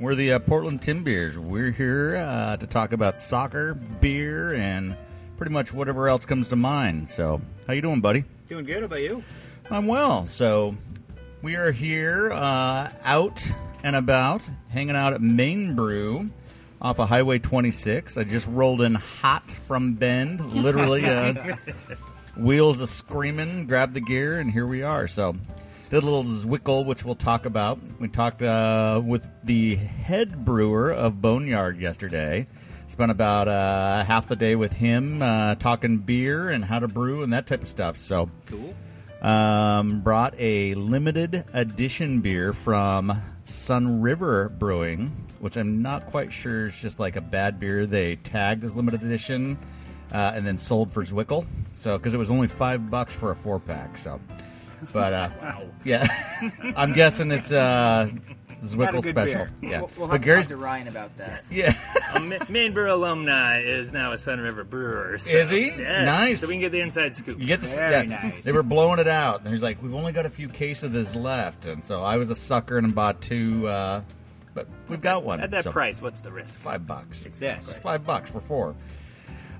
We're the uh, Portland Timbeers. We're here uh, to talk about soccer, beer, and pretty much whatever else comes to mind. So, how you doing, buddy? Doing good. How about you? I'm well. So, we are here uh, out and about, hanging out at Main Brew off of Highway 26. I just rolled in hot from Bend, literally. Uh, wheels a screaming, grabbed the gear, and here we are. So, did a little Zwickel, which we'll talk about. We talked uh, with the head brewer of Boneyard yesterday. Spent about uh, half the day with him uh, talking beer and how to brew and that type of stuff. So, Cool. um, brought a limited edition beer from Sun River Brewing, which I'm not quite sure is just like a bad beer they tagged as limited edition uh, and then sold for Zwickel. So, because it was only five bucks for a four pack. So, but uh, Wow. yeah, I'm guessing it's uh, Not a special. beer. Yeah, We'll, we'll but have to Gary's talk to Ryan about that. yeah. A Ma- Main Brew alumni is now a Sun River brewer. so- Is he? Yes. Nice. So we can get the inside scoop. You get the Very yeah, nice. They were blowing it out, and he's like, "We've only got a few cases of this left," and so I was a sucker and bought two, uh, but we've got one At that so price, what's the risk? Five bucks. Exactly. Five bucks for four.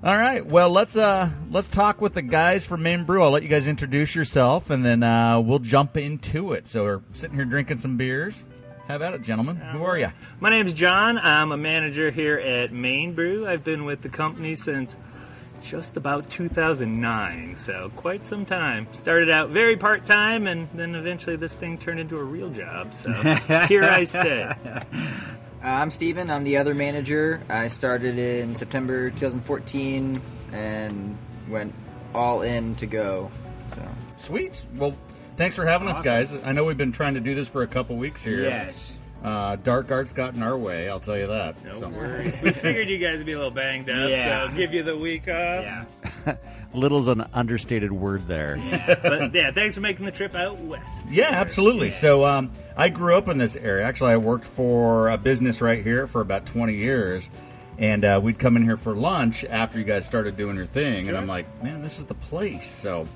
All right. Well, let's uh let's talk with the guys from Main Brew. I'll let you guys introduce yourself, and then uh, we'll jump into it. So we're sitting here drinking some beers. Have at it, gentlemen. Who are you? My name's Jon. I'm a manager here at Main Brew. I've been with the company since just about 2009, so quite some time. Started out very part time, and then eventually this thing turned into a real job. So here I stay. Uh, I'm Steven. I'm the other manager. I started in September 2014 and went all in to go. So Sweet. Well, thanks for having us, guys. I know we've been trying to do this for a couple weeks here. Yes. Uh, dark arts got in our way. I'll tell you that. No So- worries. We figured you guys would be a little banged up, Yeah. so give you the week off. Yeah. Little's an understated word there. But yeah, thanks for making the trip out west. Yeah, absolutely. So um, I grew up in this area. Actually, I worked for a business right here for about 20 years. And uh, we'd come in here for lunch after you guys started doing your thing. And I'm like, man, this is the place. So,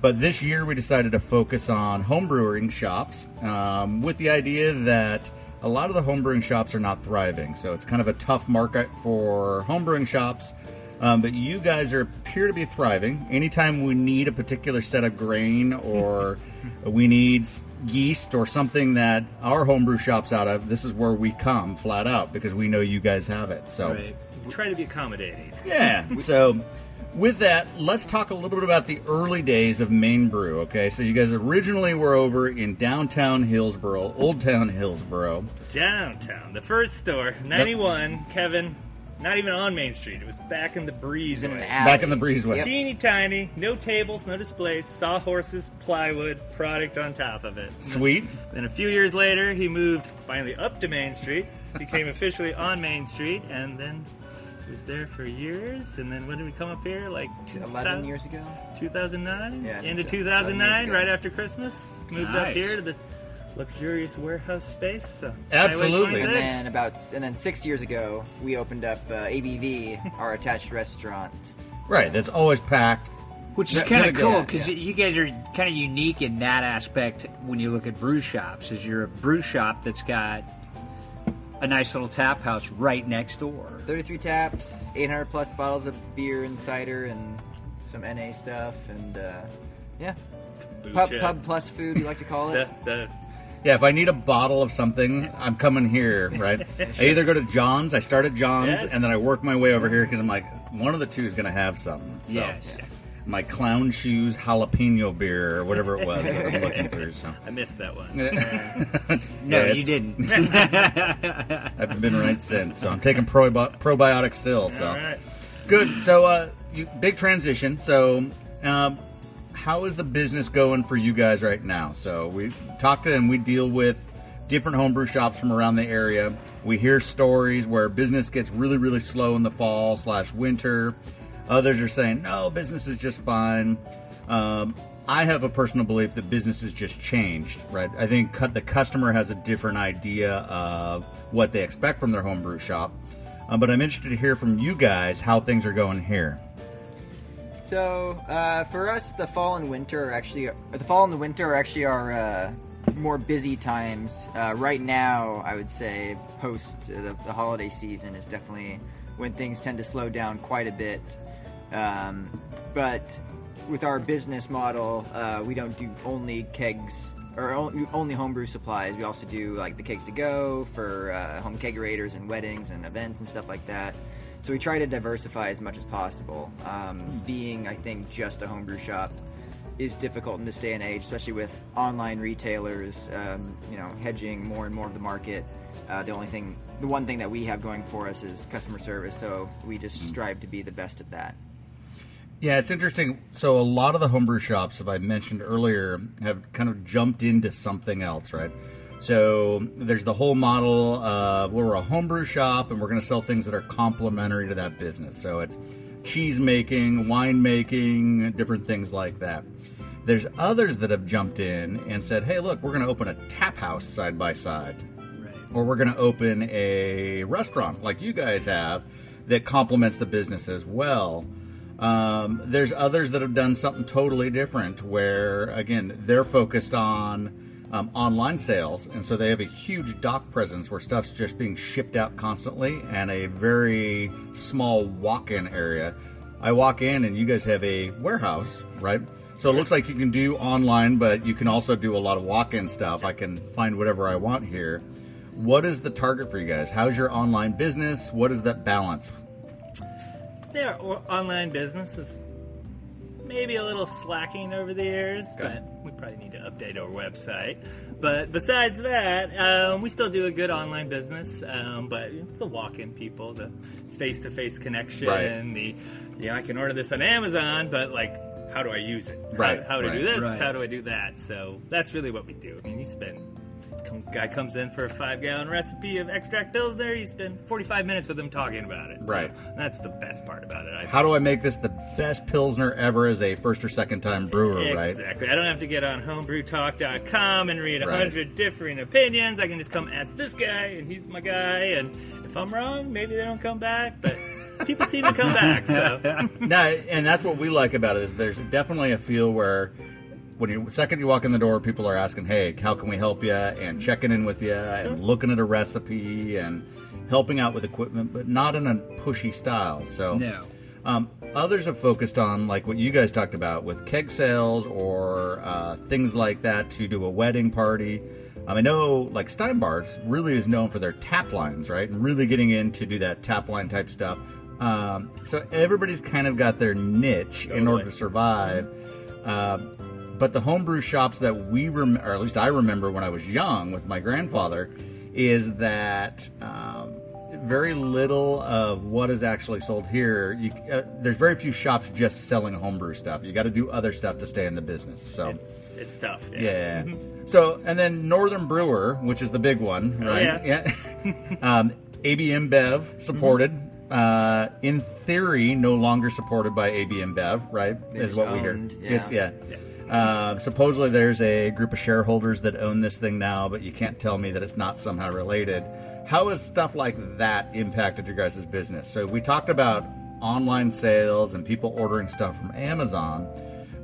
but this year we decided to focus on homebrewing shops um, with the idea that a lot of the homebrewing shops are not thriving. So it's kind of a tough market for homebrewing shops. Um, but you guys are appear to be thriving. Anytime we need a particular set of grain or we need yeast or something that our homebrew shop's out of, this is where we come flat out because we know you guys have it. So Right. Try to be accommodating. yeah. So with that, let's talk a little bit about the early days of Main Brew. Okay, so you guys originally were over in downtown Hillsboro, Old Town Hillsboro. Downtown, the first store, 91, Kevin, not even on Main Street. It was back in the breeze. in an Back in the breezeway. Yep. Teeny tiny, no tables, no displays, sawhorses, plywood, product on top of it. Sweet. Then a few years later, he moved finally up to Main Street, became officially on Main Street, and then was there for years. And then when did we come up here? Like 11 2000 years ago. 2009? Yeah, I think Into so. 2009, 11 years ago. right after Christmas. Moved up Nice. here to this luxurious warehouse space. So Absolutely. And then about and then six years ago, we opened up uh, ABV, our attached restaurant. Right. That's always packed. Which is kind of yeah, cool yeah. because you guys are kind of unique in that aspect when you look at brew shops. Is you're a brew shop that's got a nice little tap house right next door. 33 taps, 800 plus bottles of beer and cider, and some NA stuff, and uh, yeah, pub, pub plus food, you like to call The, it. the, Yeah, if I need a bottle of something, I'm coming here, right? I either go to John's, I start at John's, Yes. and then I work my way over here because I'm like, one of the two is going to have something. So, Yes. My clown shoes jalapeno beer or whatever it was that I'm looking through. So. I missed that one. No, you didn't. I've been right since, so I'm taking probi- probiotics still. So All right. good. So, uh, you, big transition. So, um, how is the business going for you guys right now? So, we talk to and we deal with different homebrew shops from around the area. We hear stories where business gets really, really slow in the fall slash winter. Others are saying no, business is just fine. Um, I have a personal belief that business has just changed, right? I think the customer has a different idea of what they expect from their homebrew shop. Um, but I'm interested to hear from you guys how things are going here. So uh, for us, the fall and winter are actually the fall and the winter are actually our uh, more busy times. Uh, right now, I would say post the, the holiday season is definitely when things tend to slow down quite a bit. Um, but with our business model, uh, we don't do only kegs or on- only homebrew supplies. We also do like the kegs to go for uh, home kegerators and weddings and events and stuff like that. So we try to diversify as much as possible. Um, being, I think, just a homebrew shop is difficult in this day and age, especially with online retailers, um, you know, hedging more and more of the market. Uh, the only thing, the one thing that we have going for us is customer service, so we just strive to be the best at that. Yeah, it's interesting. So a lot of the homebrew shops, as I mentioned earlier, have kind of jumped into something else, right? So there's the whole model of we're a homebrew shop and we're going to sell things that are complementary to that business. So it's cheese making, wine making, different things like that. There's others that have jumped in and said, "Hey, look, we're going to open a tap house side by side." Right. or we're going to open a restaurant like you guys have that complements the business as well. Um, there's others that have done something totally different where, again, they're focused on um, online sales, and so they have a huge dock presence where stuff's just being shipped out constantly and a very small walk in area. I walk in, and you guys have a warehouse, right? So it looks like you can do online, but you can also do a lot of walk in stuff. I can find whatever I want here. What is the target for you guys? How's your online business? What is that balance? our online business is maybe a little slacking over the years, Okay. but we probably need to update our website. But besides that, um, we still do a good online business. Um, but the walk-in people, the face-to-face connection, Right. the yeah, I can order this on Amazon, but like, how do I use it? Right, How, how do I do this? Right. How do I do that? So that's really what we do. I mean, you spend. Come, guy comes in for a five gallon recipe of extract pilsner. You spend 45 minutes with him talking about it. So Right. that's the best part about it. I How do I make this the best Pilsner ever as a first or second time brewer, right? Exactly. I don't have to get on homebrewtalk.com and read a Right. hundred different opinions. I can just come ask this guy, and he's my guy. And if I'm wrong, maybe they don't come back, but people seem to come back. So no, and that's what we like about it is there's definitely a feel where when you second you walk in the door, people are asking, "Hey, how can we help you?" and checking in with you and looking at a recipe and helping out with equipment, but not in a pushy style. So No. Um, others have focused on like what you guys talked about with keg sales or uh, things like that to do a wedding party. Um, I know like Steinbart's really is known for their tap lines, right? And really getting in to do that tap line type stuff. Um, so everybody's kind of got their niche in order to survive. Uh, but the homebrew shops that we rem- or at least I remember when I was young with my grandfather, is that um, very little of what is actually sold here. You, uh, there's very few shops just selling homebrew stuff. You got to do other stuff to stay in the business. So. it's, it's tough. Yeah. So, and then Northern Brewer, which is the big one, right? yeah. um, AB InBev supported. Uh, in theory, no longer supported by AB InBev, right? is what we hear. yeah. It's yeah. Uh, supposedly, there's a group of shareholders that own this thing now, but you can't tell me that it's not somehow related. How has stuff like that impacted your guys' business? So we talked about online sales and people ordering stuff from Amazon,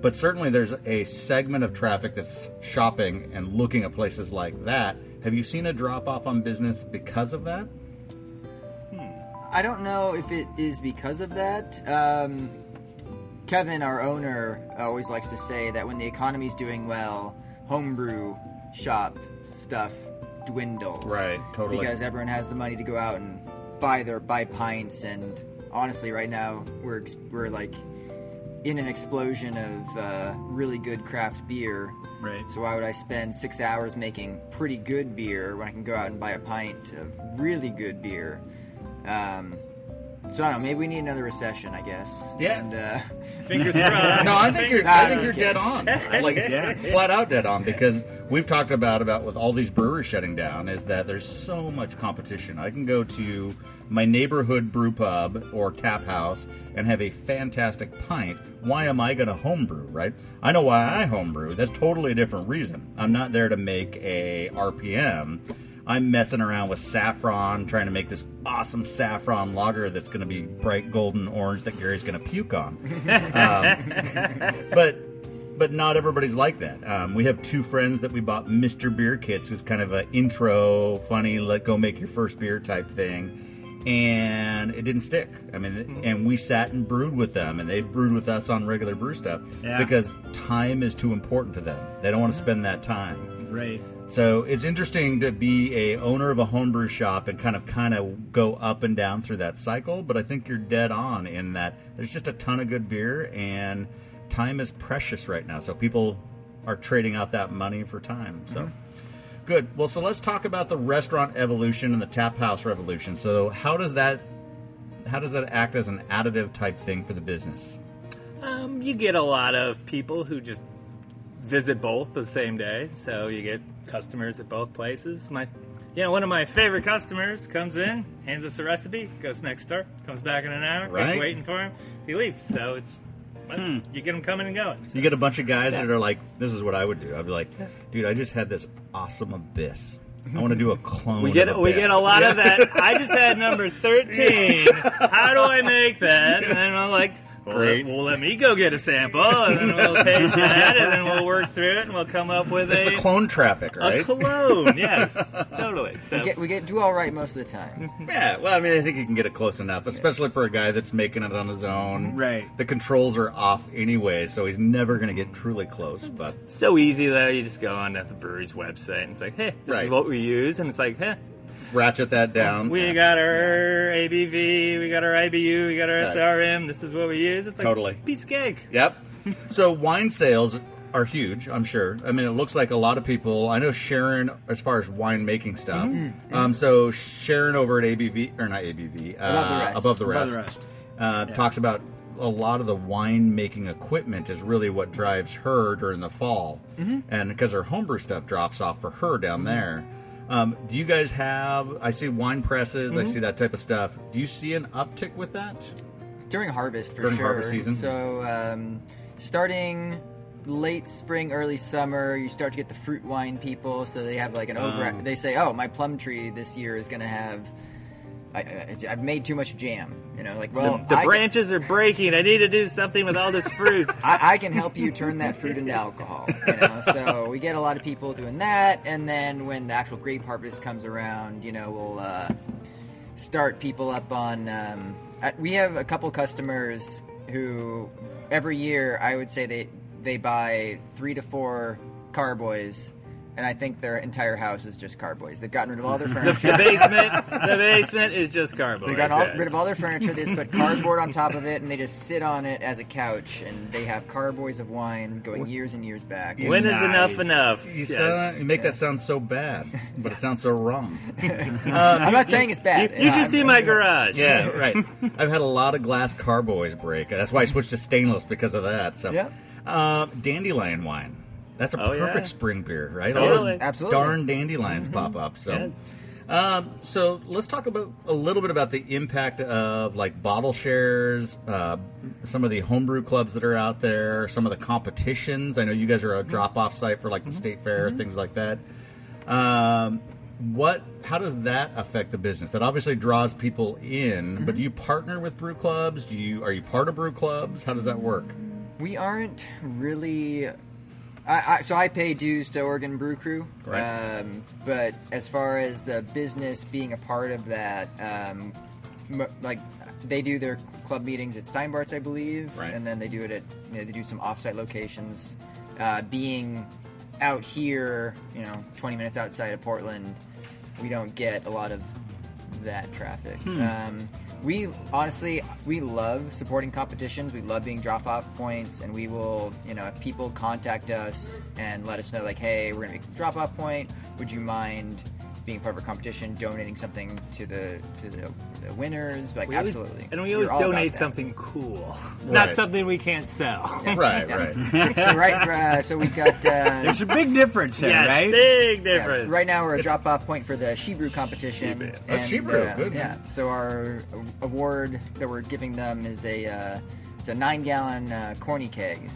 but certainly there's a segment of traffic that's shopping and looking at places like that. Have you seen a drop off on business because of that? I don't know if it is because of that. Um, Kevin, our owner, always likes to say that when the economy's doing well, homebrew shop stuff dwindles. Right, totally. Because everyone has the money to go out and buy their buy pints, and honestly, right now we're we're like in an explosion of uh, really good craft beer. Right. So why would I spend six hours making pretty good beer when I can go out and buy a pint of really good beer? Um, so I don't know. Maybe we need another recession, I guess. Yeah. And, uh, Fingers crossed. No, I think you're. I think you're dead on. Like flat out dead on because we've talked about about with all these breweries shutting down is that there's so much competition. I can go to my neighborhood brew pub or tap house and have a fantastic pint. Why am I going to homebrew? Right? I know why I homebrew. That's totally a different reason. I'm not there to make a RPM. I'm messing around with saffron, trying to make this awesome saffron lager that's going to be bright golden orange that Gary's going to puke on. Um, but but not everybody's like that. Um, we have two friends that we bought Mr. Beer kits. It's kind of an intro, funny, let go make your first beer type thing, and it didn't stick. I mean, and we sat and brewed with them, and they've brewed with us on regular brew stuff Yeah. because time is too important to them. They don't want to spend that time. Right. So it's interesting to be a owner of a homebrew shop and kind of kind of go up and down through that cycle. But I think you're dead on in that there's just a ton of good beer and time is precious right now. So people are trading out that money for time. So good. Well, so let's talk about the restaurant evolution and the tap house revolution. So how does that how does that act as an additive type thing for the business? Um, you get a lot of people who just visit both the same day, so you get customers at both places. My, you know, one of my favorite customers comes in, hands us a recipe, goes next door, comes back in an hour, Right. gets waiting for him, he leaves. So it's well, hmm. you get them coming and going. You get a bunch of guys that are like, this is what I would do. I'd be like, dude, I just had this awesome abyss. I want to do a clone. We get of we get a lot of that. I just had number thirteen. How do I make that? And then I'm like, well, Great. well, let me go get a sample, and then we'll taste that, and then we'll work through it, and we'll come up with It's a the clone traffic, a right? cologne. Yes, totally. So We get, we get do all right most of the time. yeah. Well, I mean, I think you can get it close enough, especially for a guy that's making it on his own. Right. The controls are off anyway, so he's never going to get truly close. But so easy though. You just go on at the brewery's website, and it's like, hey, this Right. is what we use, and it's like, hey, ratchet that down. we got our ABV, we got our IBU, we got our Right. SRM. This is what we use. It's like Totally. piece of cake. Yep. so wine sales are huge, I'm sure. I mean, it looks like a lot of people. I know Sharon, as far as wine making stuff. Mm-hmm. Um, so Sharon over at ABV or not ABV, uh, Above the Rest. above the Above rest, the rest. Uh, talks about a lot of the wine making equipment is really what drives her during the fall, Mm-hmm. and because her homebrew stuff drops off for her down there. Um, do you guys have? I see wine presses. Mm-hmm. I see that type of stuff. Do you see an uptick with that? during harvest for During sure. harvest season? So um, starting late spring, early summer, you start to get the fruit wine people. So they have like an over. Oh. They say, "Oh, my plum tree this year is going to have." I, I, I've made too much jam. You know, like well, The can- branches are breaking. I need to do something with all this fruit. I, I can help you turn that fruit into alcohol. You know, so we get a lot of people doing that, and then when the actual grape harvest comes around, you know, we'll uh, start people up on. Um, uh, we have a couple customers who every year I would say they they buy three to four carboys. And I think their entire house is just carboys. They've gotten rid of all their furniture. The basement, the basement is just cardboard. They've got all, rid of all their furniture. They just put cardboard on top of it, and they just sit on it as a couch. And they have carboys of wine going years and years back. When is Nice. enough enough? You, Yes. sound- you make that sound so bad, but it sounds so wrong. I'm not saying it's You, bad. you should I'm- see my garage. Yeah, right. I've had a lot of glass carboys break. That's why I switched to stainless because of that. So, Yeah. uh, dandelion wine. That's a Oh, yeah. perfect spring beer, right? All Totally. those Absolutely. darn dandelions pop up. So, Yes. um, so let's talk about a little bit about the impact of like bottle shares, uh, some of the homebrew clubs that are out there, some of the competitions. I know you guys are a drop-off site for like the state fair, things like that. Um, what? How does that affect the business? That obviously draws people in, but do you partner with brew clubs? Do you are you part of brew clubs? How does that work? We aren't really. I, I, so I pay dues to Oregon Brew Crew, Right. um, but as far as the business being a part of that, um, m- like they do their club meetings at Steinbart's, I believe, Right. and then they do it at you know, they do some offsite locations. Uh, being out here, you know, 20 minutes outside of Portland, we don't get a lot of that traffic. Um, we honestly we love supporting competitions. We love being drop off points, and we will, you know, if people contact us and let us know, like, hey, we're gonna a drop off point. Would you mind being part of a competition, donating something to the to the, the winners? Like, We always- absolutely. and we We're always donate something cool, Right. not something we can't sell. Right, Yeah. right. so right, uh, so we've got. Uh, There's a big difference there, yes, right? big Yeah, difference. right now, we're a drop off point for the Shebrew competition. Shebrew. Oh, Shebrew, good. Yeah. So our award that we're giving them is a uh, it's a nine gallon uh, corny keg.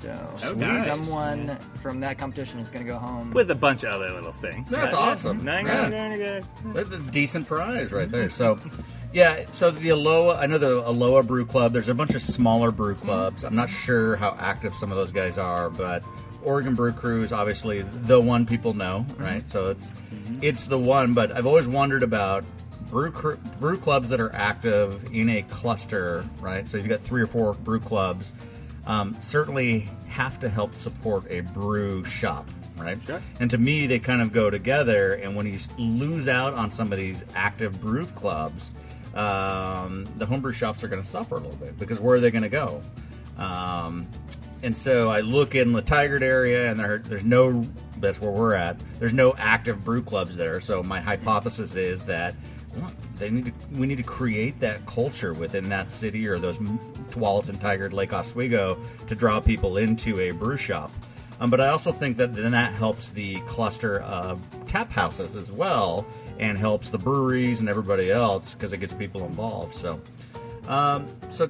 So Oh, nice. someone from that competition is going to go home. with a bunch of other little things. That's Yeah. awesome. Nine Yeah. nine, nine, nine. That's a decent prize right there. So, Yeah, so the Aloha, I know the Aloha Brew Club. There's a bunch of smaller brew clubs. I'm not sure how active some of those guys are, but Oregon Brew Crew is obviously the one people know, mm-hmm. right? So it's mm-hmm. it's the one. But I've always wondered about brew cr- brew clubs that are active in a cluster, right? So you've got three or four brew clubs. Um, certainly have to help support a brew shop, right? Sure. And to me, they kind of go together. And when you lose out on some of these active brew clubs, um, the homebrew shops are going to suffer a little bit because where are they going to go? Um, and so I look in the Tigard area, and there, there's no. That's where we're at. There's no active brew clubs there. So my hypothesis is that they need to. We need to create that culture within that city or those Tualatin, Tigard, Lake Oswego to draw people into a brew shop. Um, but I also think that then that helps the cluster of tap houses as well, and helps the breweries and everybody else because it gets people involved. So, um, so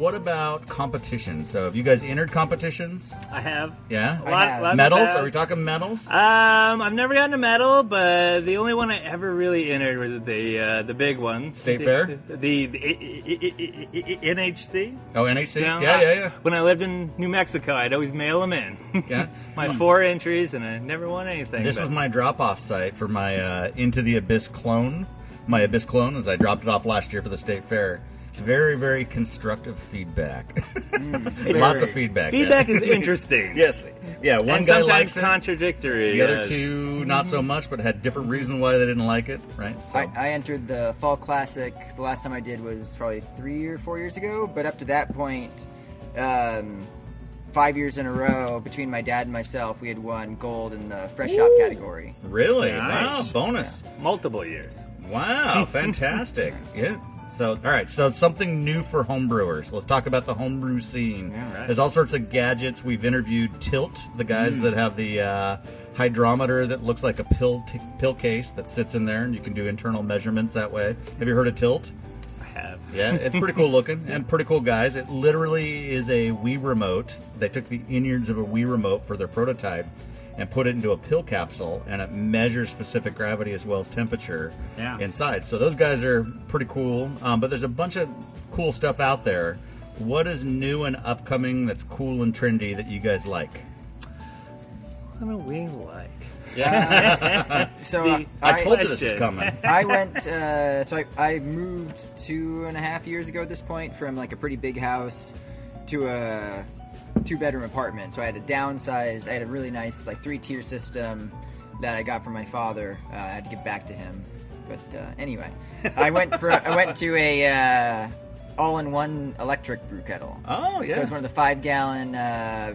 what about competition? So, have you guys entered competitions? I have. Yeah, A lot, have. lots medals? paths. Are we talking medals? Um, I've never gotten a medal, but the only one I ever really entered was the uh, the big one, State the, fair? the, the, the I- I- I- I- NHC. Oh, NHC. You know, yeah, I- yeah, yeah. When I lived in New Mexico, I'd always mail them in. Yeah. my four entries, and I never won anything. This but- was my drop-off site for my uh, Into the Abyss clone. My Abyss clone, as I dropped it off last year for the state fair. Very, very constructive feedback. Lots of feedback. yeah. feedback is interesting. Yes. Yeah. One and guy sometimes likes it. contradictory. The other yes. two, not so much, but had different reasons why they didn't like it. Right. So. I, I entered the Fall Classic. The last time I did was probably three or four years ago. But up to that point, um, five years in a row, between my dad and myself, we had won gold in the fresh shop category. really? Nice. Wow. Bonus. multiple years. Wow. Fantastic. yeah. So, all right. So, something new for homebrewers. Let's talk about the homebrew scene. Yeah, right. There's all sorts of gadgets. We've interviewed Tilt, the guys Mm. that have the uh, hydrometer that looks like a pill t- pill case that sits in there, and you can do internal measurements that way. Have you heard of Tilt? I have. Yeah, it's pretty cool looking and pretty cool guys. It literally is a Wii remote. They took the innards of a Wii remote for their prototype and put it into a pill capsule, and it measures specific gravity as well as temperature Yeah. inside. So those guys are pretty cool. Um, but there's a bunch of cool stuff out there. What is new and upcoming that's cool and trendy that you guys like? What do we like? Yeah So The- uh, I told you this was coming. I went. Uh, so I, I moved two and a half years ago at this point from like a pretty big house to a two bedroom apartment. So I had to downsize. I had a really nice like three tier system that I got from my father. Uh, I had to give back to him. But uh, anyway, I went for I went to a uh, all in one electric brew kettle. Oh yeah. So it's one of the five gallon. Uh,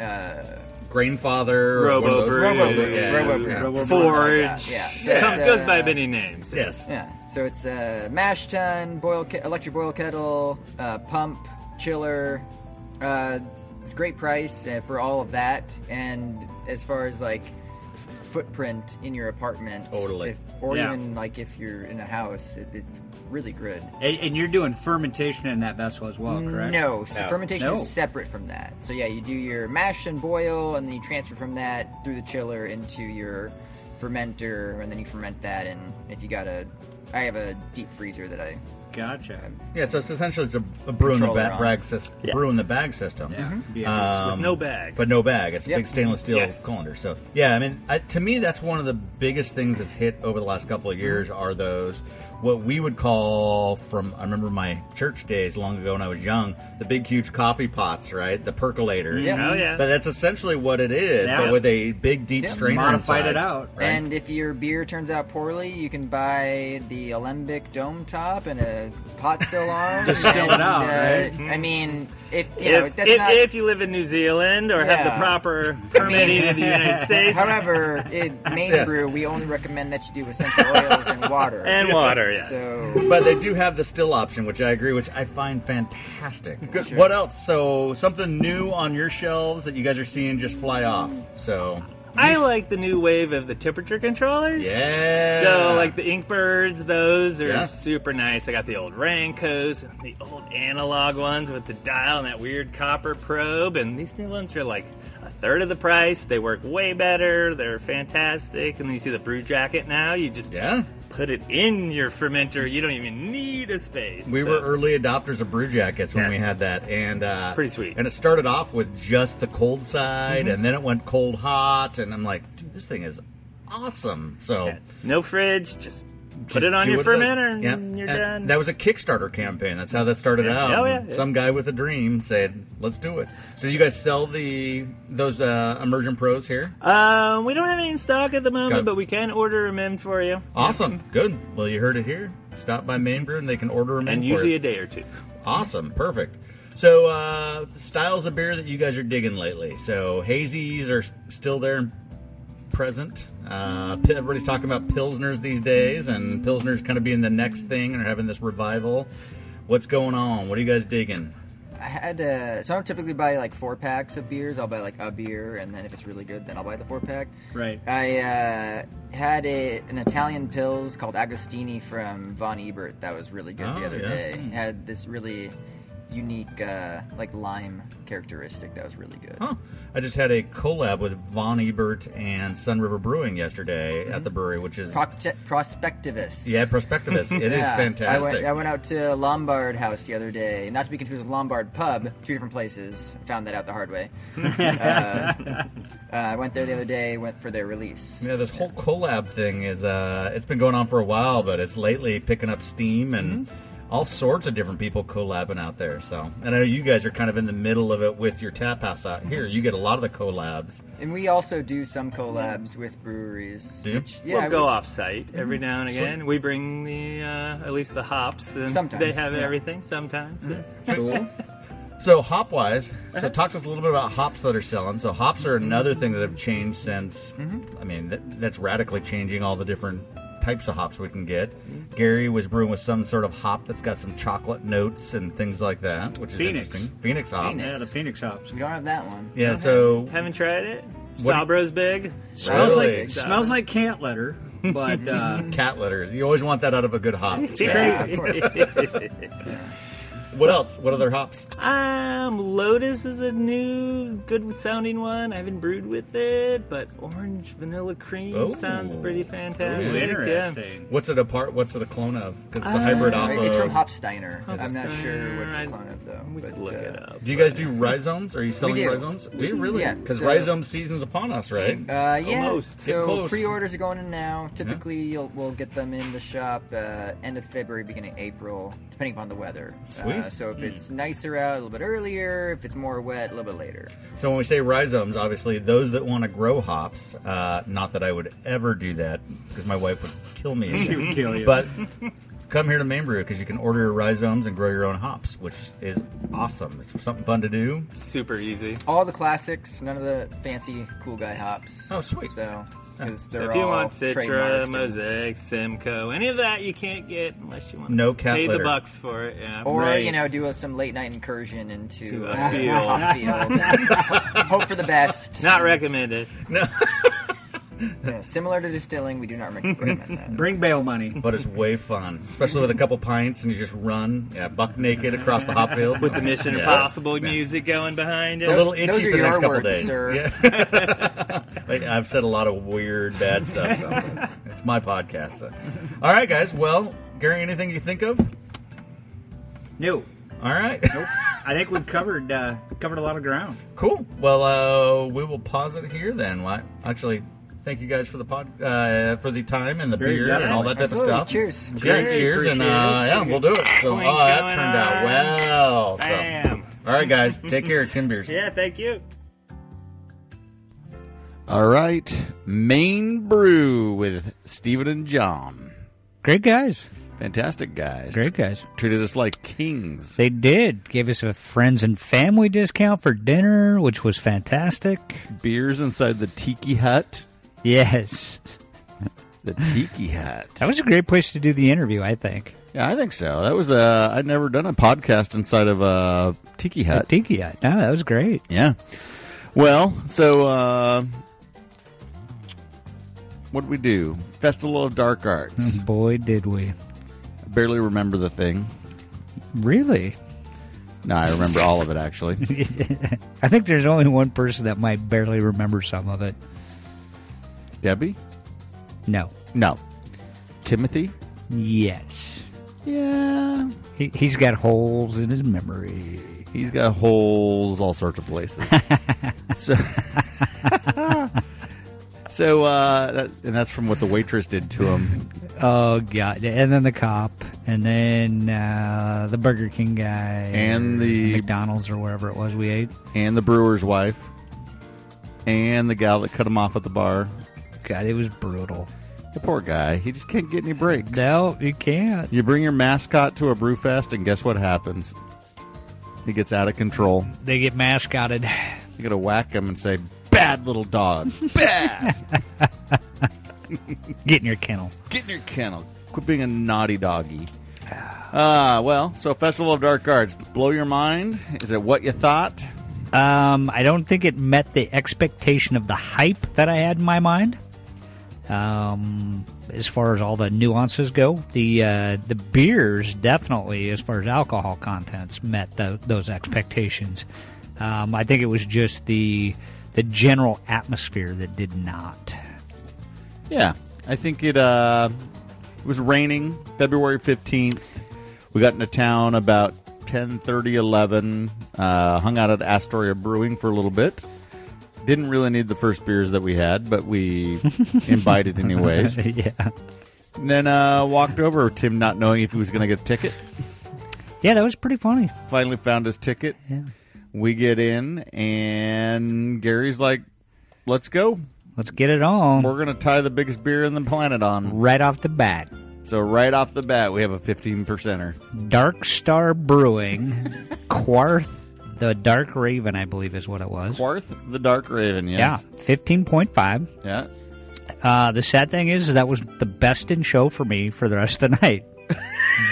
uh, Grainfather. or Robo one of those- Brew. Robo Brew, Yeah. Robo Brew. Yeah. Something like Forge. yeah. So Yeah. Comes, goes uh, by many names. Yes. Yeah, so it's a mash tun, boil ke- electric boil kettle, uh, pump, chiller. Uh, it's a great price uh, for all of that, and as far as like f- footprint in your apartment, Totally. if- or Yeah. even like if you're in a house, it, it's really good. And, and you're doing fermentation in that vessel as well, correct? No, so No. fermentation No. is separate from that. So yeah, you do your mash and boil, and then you transfer from that through the chiller into your fermenter, and then you ferment that. And if you got a, I have a deep freezer that I Gotcha. Yeah, so it's essentially it's a, a brew in the Controller ba- on. brag system. Yes. Brew in the bag system. Yeah. Be a- Um, With no bag. but no bag. It's a Yep. big stainless steel Yes. colander. So yeah, I mean, I, to me, that's one of the biggest things that's hit over the last couple of years are those what we would call from I remember my church days long ago when I was young, the big huge coffee pots, right? The percolators. Oh, yeah. But that's essentially what it is, Yeah. but with a big deep Yep. strainer Modified inside, it out. right? And if your beer turns out poorly, you can buy the Alembic dome top and a pot still on. Distill it out, uh, right? I mean, if you know, if, that's if, not. if you live in New Zealand or have the proper permitting in the United States However, in Maine Yeah. Brew, we only recommend that you do essential oils and water. and water, yes. So But they do have the still option, which I agree, which I find fantastic. Good. What else? So something new on your shelves that you guys are seeing just fly off. So I like the new wave of the temperature controllers. Yeah. So like the Inkbirds, those are Yeah. super nice. I got the old Rancos the old analog ones with the dial and that weird copper probe, and these new ones are like a third of the price. They work way better. They're fantastic. And then you see the brew jacket now. You just Yeah. put it in your fermenter. You don't even need a space. We So- were early adopters of brew jackets when we had that, and uh, Pretty sweet. And it started off with just the cold side, and then it went cold hot, and I'm like, dude, this thing is awesome. So Yeah. no fridge. Just put it on your fermenter and Yeah. You're And done. That was a Kickstarter campaign. That's how that started Yeah. out. Oh, yeah, yeah. Some guy with a dream said, "Let's do it." So you guys sell the those uh, immersion pros here? Um, we don't have any in stock at the moment, but we can order them in for you. Awesome, good. Well, you heard it here. Stop by Main Brew, and they can order them And usually a day or two. Awesome, perfect. So, uh, styles of beer that you guys are digging lately. So, hazies are still there present. Uh, everybody's talking about pilsners these days, and pilsners kind of being the next thing and having this revival. What's going on? What are you guys digging? I had uh, so I don't typically buy like four packs of beers. I'll buy like a beer, and then if it's really good, then I'll buy the four pack. Right. I uh, had a, an Italian pills called Agostini from Von Ebert that was really good Oh, the other yeah. day. Had this really unique uh, like lime characteristic that was really good. Huh. I just had a collab with Von Ebert and Sun River Brewing yesterday at the brewery, which is Procte- Prospectivus. yeah, Prospectivus. It is Yeah, I fantastic. went, I went out to Lombard House the other day, not to be confused with Lombard Pub, two different places. Found that out the hard way. uh, uh, I went there the other day, went for their release. Yeah, this whole collab thing is uh it's been going on for a while, but it's lately picking up steam and all sorts of different people collabing out there. So, and I know you guys are kind of in the middle of it with your tap house out here. You get a lot of the collabs. And we also do some collabs with breweries. Do you? which- yeah, we'll go we- off site every mm-hmm. now and again. We bring the uh, at least the hops, and Sometimes, they have yeah. everything. Sometimes, yeah. Cool. So hop wise, so uh-huh. talk to us a little bit about hops that are selling. So hops are mm-hmm. another thing that have changed since. Mm-hmm. I mean, that, that's radically changing all the different types of hops we can get. Gary was brewing with some sort of hop that's got some chocolate notes and things like that, which is Phoenix. interesting. Phoenix hops. Yeah, the Phoenix hops. We don't have that one. Yeah, so haven't tried it. What- Sabro's big. Smells Really? like smells like cant litter, but uh, cat litter. You always want that out of a good hop. Yeah, of course. What else? What other hops? Um, Lotus is a new, good sounding one. I haven't brewed with it, but orange vanilla cream Oh. sounds pretty ooh, fantastic. Yeah. interesting. What's it apart? What's it a clone of? Because it's a hybrid off it's from of. Hopsteiner. I'm not sure Hopsteiner, which I- it's clone of though. We but, could look uh, it up. Do you guys do rhizomes? Are you selling do. rhizomes? Do you really? Yeah, Because so- rhizome season's upon us, right? Uh, yeah. Almost. Get So close. pre-orders are going in now. Typically, you'll, we'll get them in the shop uh, end of February, beginning of April, depending upon the weather. Sweet. So if it's nicer out, a little bit earlier. If it's more wet, a little bit later. So when we say rhizomes, obviously those that want to grow hops, uh, not that I would ever do that because my wife would kill me. She would kill you. But come here to Main Brew because you can order your rhizomes and grow your own hops, which is awesome. It's something fun to do. Super easy. All the classics, none of the fancy cool guy hops. Oh, sweet. So because they're if you all want Citra, trademarked and- Mosaic, Simcoe, any of that, you can't get unless you want No to cat pay litter. the bucks for it. Yeah. Or Right. you know, do a, some late night incursion into To a uh, field. hop field. Hope for the best. Not recommended. No, Yeah, similar to distilling, we do not rec- recommend that. bring bail money. but it's way fun, especially with a couple pints and you just run, yeah, buck naked across the hop field With the Mission Yeah. Impossible music going behind It's a it. little Those itchy are for the your next couple words, days. sir. Yeah. Like, I've said a lot of weird, bad stuff. So it's my podcast. so. All right, guys. Well, Gary, anything you think of? No, All right. I think we've covered uh, covered a lot of ground. cool. Well, uh, we will pause it here then. Why? Actually, thank you guys for the pod, uh, for the time and the Very beer and all that type Absolutely. of stuff. Cheers. Yeah, Cheers. cheers, and uh, yeah, we'll do it. So, oh, that going turned out on. well. So, Bam. all right, guys, take care. Timbeers. Yeah, thank you. All right, Main Brew with Steven and Jon. Great guys. Fantastic guys. Great guys. Treated us like kings. They did. Gave us a friends and family discount for dinner, which was fantastic. Beers inside the Tiki Hut. Yes. The Tiki Hat. That was a great place to do the interview, I think. yeah, I think so. That was uh I'd never done a podcast inside of a Tiki The Hut. Tiki Hut. No, that was great. Yeah. Well, so uh what did we do? Festival of Dark Arts. Boy, did we. Barely remember the thing. Really? No, I remember all of it actually. I think there's only one person that might barely remember some of it. Debbie? No. No. Timothy? Yes. Yeah. He, he's got holes in his memory. He's got holes all sorts of places. so, so uh, that, and that's from what the waitress did to him. Oh god! And then the cop, and then uh, the Burger King guy, And the- McDonald's or wherever it was we ate. and the brewer's wife, and the gal that cut him off at the bar. God, it was brutal. The poor guy. He just can't get any breaks. No, you can't. You bring your mascot to a brew fest, and guess what happens? He gets out of control. They get mascotted. You gotta whack him and say, "Bad little dog, bad." Get in your kennel. Get in your kennel. Quit being a naughty doggy. Ah, well, so Festival of Dark Arts, blow your mind? Is it what you thought? Um, I don't think it met the expectation of the hype that I had in my mind. Um, as far as all the nuances go, the uh, the beers definitely, as far as alcohol contents, met tho- those expectations. Um, I think it was just the the general atmosphere that did not. Yeah, I think it. Uh, it was raining February fifteenth. We got into town about 10, 11. Uh, hung out at Astoria Brewing for a little bit. Didn't really need the first beers that we had, but we imbibed anyways. yeah, And then uh, walked over. Tim not knowing if he was going to get a ticket. yeah, that was pretty funny. Finally found his ticket. Yeah. We get in, and Gary's like, "Let's go. Let's get it on We're gonna tie the biggest beer in the planet on." right off the bat. So right off the bat, we have a fifteen percenter. Dark Star Brewing, Quarth, the Dark Raven, I believe is what it was. Quarth, the Dark Raven. Yeah, Yes. fifteen point five. Yeah. Uh, the sad thing is that was the best in show for me for the rest of the night.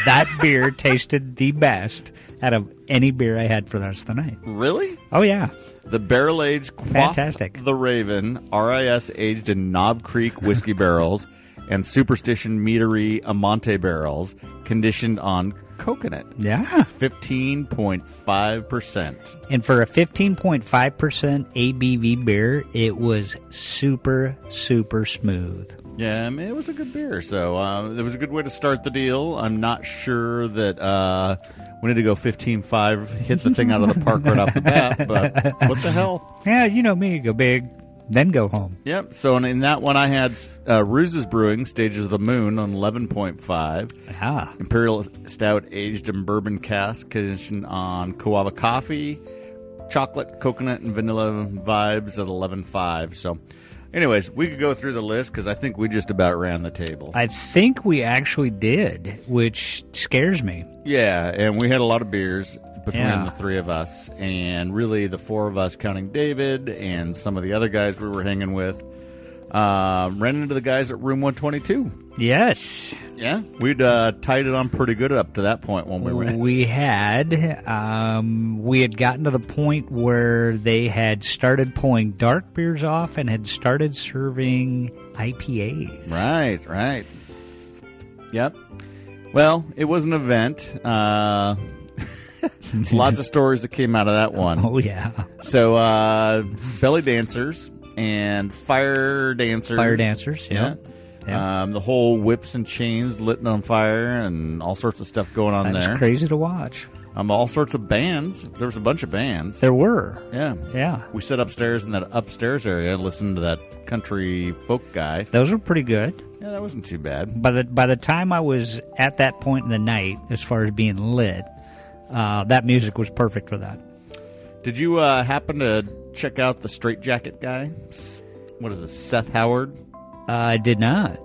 that beer tasted the best out of any beer I had for the rest of the night. Really? Oh yeah, The barrel aged Fantastic. the Raven, RIS aged in Knob Creek whiskey barrels, and Superstition Meadery Amante barrels, conditioned on coconut. yeah. Fifteen point five percent. And for a fifteen point five percent ABV beer, it was super super smooth. Yeah, I mean, it was a good beer, so uh, it was a good way to start the deal. I'm not sure that uh, we need to go 15-5, hit the thing out of the park right off the bat, but what the hell? Yeah, you know me, go big, then go home. Yep. So in, in that one, I had uh, Ruse's Brewing Stages of the Moon on 11.5, Ah, Imperial Stout aged in bourbon cask, conditioned on Coava coffee, chocolate, coconut, and vanilla vibes at 11.5. So, anyways, we could go through the list because I think we just about ran the table. I think we actually did, which scares me. Yeah, and we had a lot of beers between Yeah. the three of us, and really the four of us, counting David and some of the other guys we were hanging with, uh, ran into the guys at Room 122. Yes, Yeah, we'd uh, tied it on pretty good up to that point when we ran. we had. Um, we had gotten to the point where they had started pulling dark beers off and had started serving IPAs. Right, right. Yep. Well, it was an event. Uh, lots of stories that came out of that one. Oh yeah, So, uh, belly dancers and fire dancers. fire dancers. Yeah. Um, the whole whips and chains lit on fire and all sorts of stuff going on That's there. crazy to watch. Um, all sorts of bands. There was a bunch of bands. There were. Yeah. Yeah, We sat upstairs in that upstairs area and listened to that country folk guy. those were pretty good. Yeah, that wasn't too bad. By the by the time I was at that point in the night, as far as being lit, uh, that music was perfect for that. Did you uh, happen to check out the straight jacket guy? What is it, Seth Howard? Uh, I did not.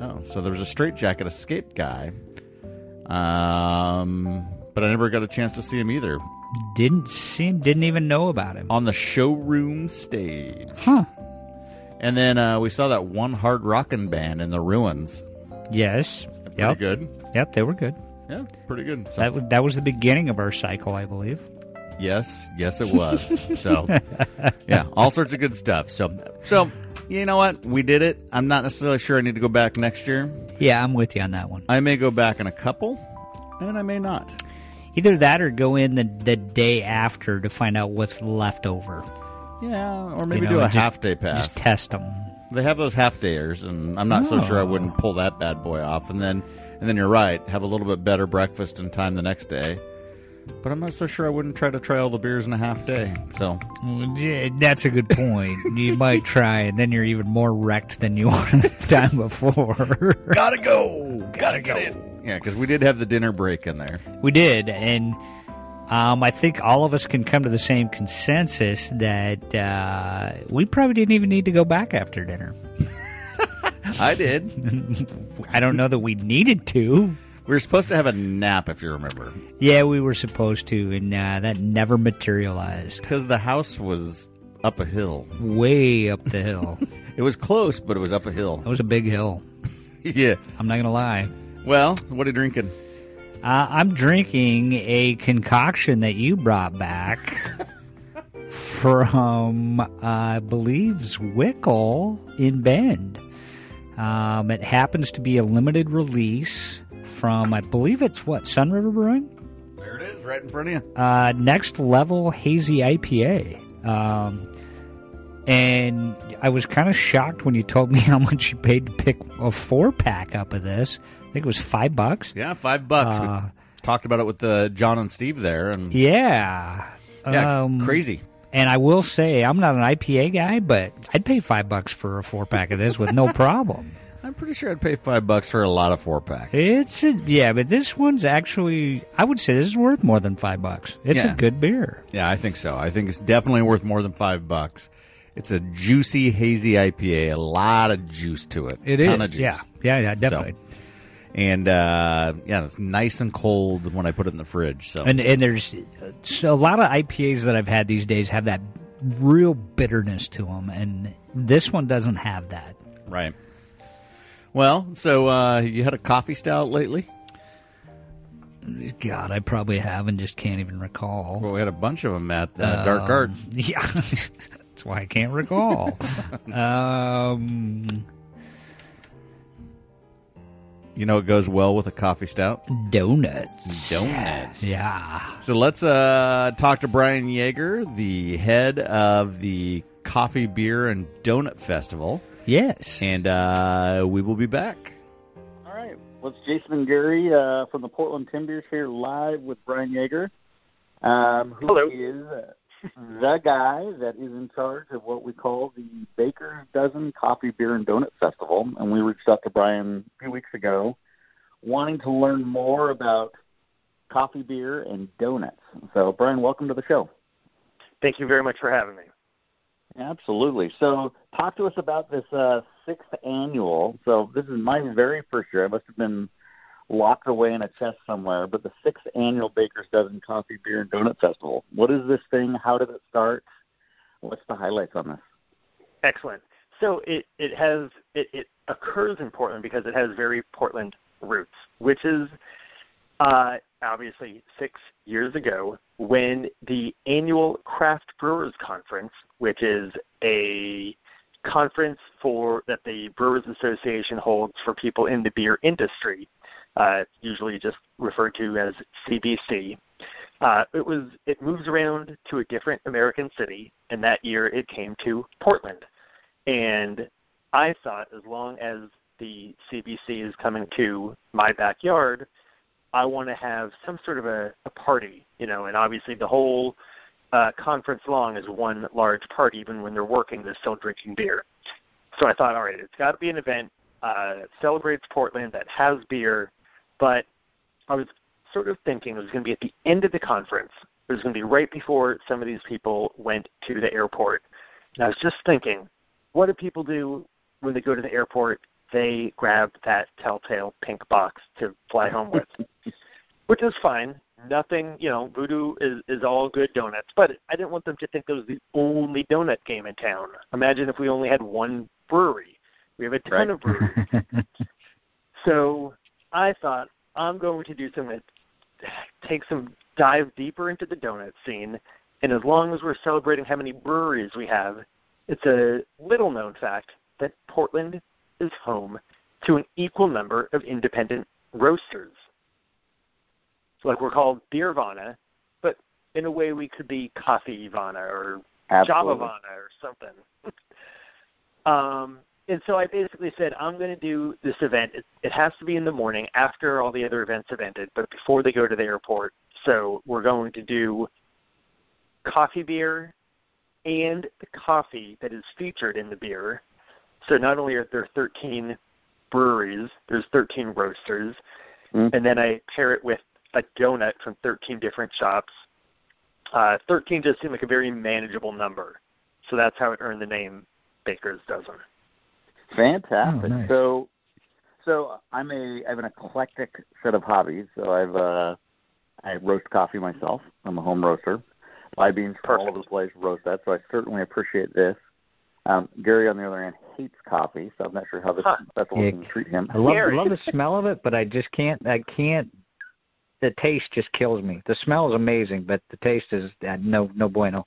Oh, so there was a straight jacket escape guy. Um, but I never got a chance to see him either. Didn't see. Didn't even know about him. On the showroom stage. Huh? And then uh, we saw that one hard rockin' band in the ruins. Yes. Pretty Yep. good. Yep. They were good. Yeah, pretty good. That was, that was the beginning of our cycle, I believe. Yes, yes, it was. so, yeah, all sorts of good stuff. So, so you know what? We did it. I'm not necessarily sure I need to go back next year. Yeah, I'm with you on that one. I may go back in a couple, and I may not. Either that or go in the, the day after to find out what's left over. Yeah, or maybe You know, do a just- half day pass. Just test them. They have those half dayers, and I'm not so sure I oh. wouldn't pull that bad boy off. And then, and then you're right, have a little bit better breakfast and time the next day. But I'm not so sure I wouldn't try to try all the beers in a half day. So Yeah, that's a good point. you might try, and then you're even more wrecked than you were the time before. gotta go, gotta go. Yeah, because we did have the dinner break in there. we did, and um, I think all of us can come to the same consensus that uh, we probably didn't even need to go back after dinner. I did. I don't know that we needed to. We were supposed to have a nap, if you remember, Yeah, we were supposed to, and uh, that never materialized. because the house was up a hill. Way up the hill. It was close, but it was up a hill. It was a big hill. yeah. I'm not gonna lie. Well, what are you drinking? Uh, I'm drinking a concoction that you brought back from, uh, I believe, Zwickel in Bend. Um, it happens to be a limited release from, I believe it's what, Sun River Brewing? There it is, right in front of you. Uh, next level hazy IPA. Um, and I was kind of shocked when you told me how much you paid to pick a four pack up of this. I think it was five bucks. Yeah, five bucks. Uh, talked about it with uh, Jon and Steve there, and Yeah. yeah, Um, crazy. And I will say, I'm not an IPA guy, but I'd pay five bucks for a four pack of this with no problem. I'm pretty sure I'd pay five bucks for a lot of four packs. It's a, yeah, but this one's actually, I would say this is worth more than five bucks. It's Yeah. a good beer. Yeah, I think so. I think it's definitely worth more than five bucks. It's a juicy, hazy IPA. A lot of juice to it. It is, Ton of juice. yeah, yeah, yeah, definitely. And uh, yeah, it's nice and cold when I put it in the fridge. So And and there's so a lot of IPAs that I've had these days have that real bitterness to them, and this one doesn't have that. right. Well, so uh, you had a coffee stout lately? God, I probably have and just can't even recall. Well, we had a bunch of them at uh, Dark Arts. Yeah, that's why I can't recall. um, You know, it goes well with a coffee stout. donuts. Donuts. Yeah. So let's uh, talk to Brian Yaeger, the head of the Coffee, Beer, and Donut Festival, Yes. and uh, we will be back. All right. Well, it's Jason and Gary uh, from the Portland Timbeers here live with Brian Yaeger, um, who Hello. is uh, the guy that is in charge of what we call the Baker's Dozen Coffee, Beer, and Donut Festival. And we reached out to Brian a few weeks ago wanting to learn more about coffee, beer, and donuts. So, Brian, welcome to the show. Thank you very much for having me. Absolutely. So, talk to us about this uh, sixth annual. So, this is my very first year. I must have been locked away in a chest somewhere. But the sixth annual Baker's Dozen Coffee, Beer, and Donut Festival. What is this thing? How did it start? What's the highlights on this? Excellent. So it it has it, it occurs in Portland because it has very Portland roots, which is uh, obviously six years ago when the annual Craft Brewers Conference, which is a conference for that the Brewers Association holds for people in the beer industry, uh, usually just referred to as CBC. Uh, it was it moves around to a different American city, and that year it came to Portland. And I thought, as long as the CBC is coming to my backyard, I want to have some sort of a, a party, you know. And obviously, the whole uh, conference long is one large party. Even when they're working, they're still drinking beer. So I thought, all right, it's got to be an event uh, that celebrates Portland that has beer. But I was sort of thinking it was going to be at the end of the conference. It was going to be right before some of these people went to the airport. And I was just thinking, what do people do when they go to the airport? They grab that telltale pink box to fly home with, which is fine. Nothing, you know, Voodoo is, is all good donuts, but I didn't want them to think that was the only donut game in town. Imagine if we only had one brewery. We have a ton Right. of breweries. So I thought I'm going to do something take some dive deeper into the donut scene. And as long as we're celebrating how many breweries we have, it's a little known fact that Portland is home to an equal number of independent roasters. So like we're called Beervana, but in a way we could be Coffee Ivana or Absolutely. Javavana or something. um, and so I basically said, I'm going to do this event. It, it has to be in the morning after all the other events have ended, but before they go to the airport. So we're going to do coffee beer and the coffee that is featured in the beer. So not only are there 13 breweries, there's 13 roasters, Mm. and then I pair it with a donut from 13 different shops. Uh, 13 just seemed like a very manageable number, so that's how it earned the name Baker's Dozen. Fantastic. Oh, nice. So, so I'm a I have an eclectic set of hobbies. So I've uh, I roast coffee myself. I'm a home roaster. Buy beans from all over the place, roast that. So I certainly appreciate this. Um, Gary, on the other hand, hates coffee, so I'm not sure how this Huh. festival Yeah. can treat him. I love, Gary. love the smell of it, but I just can't. I can't. The taste just kills me. The smell is amazing, but the taste is uh, no no bueno.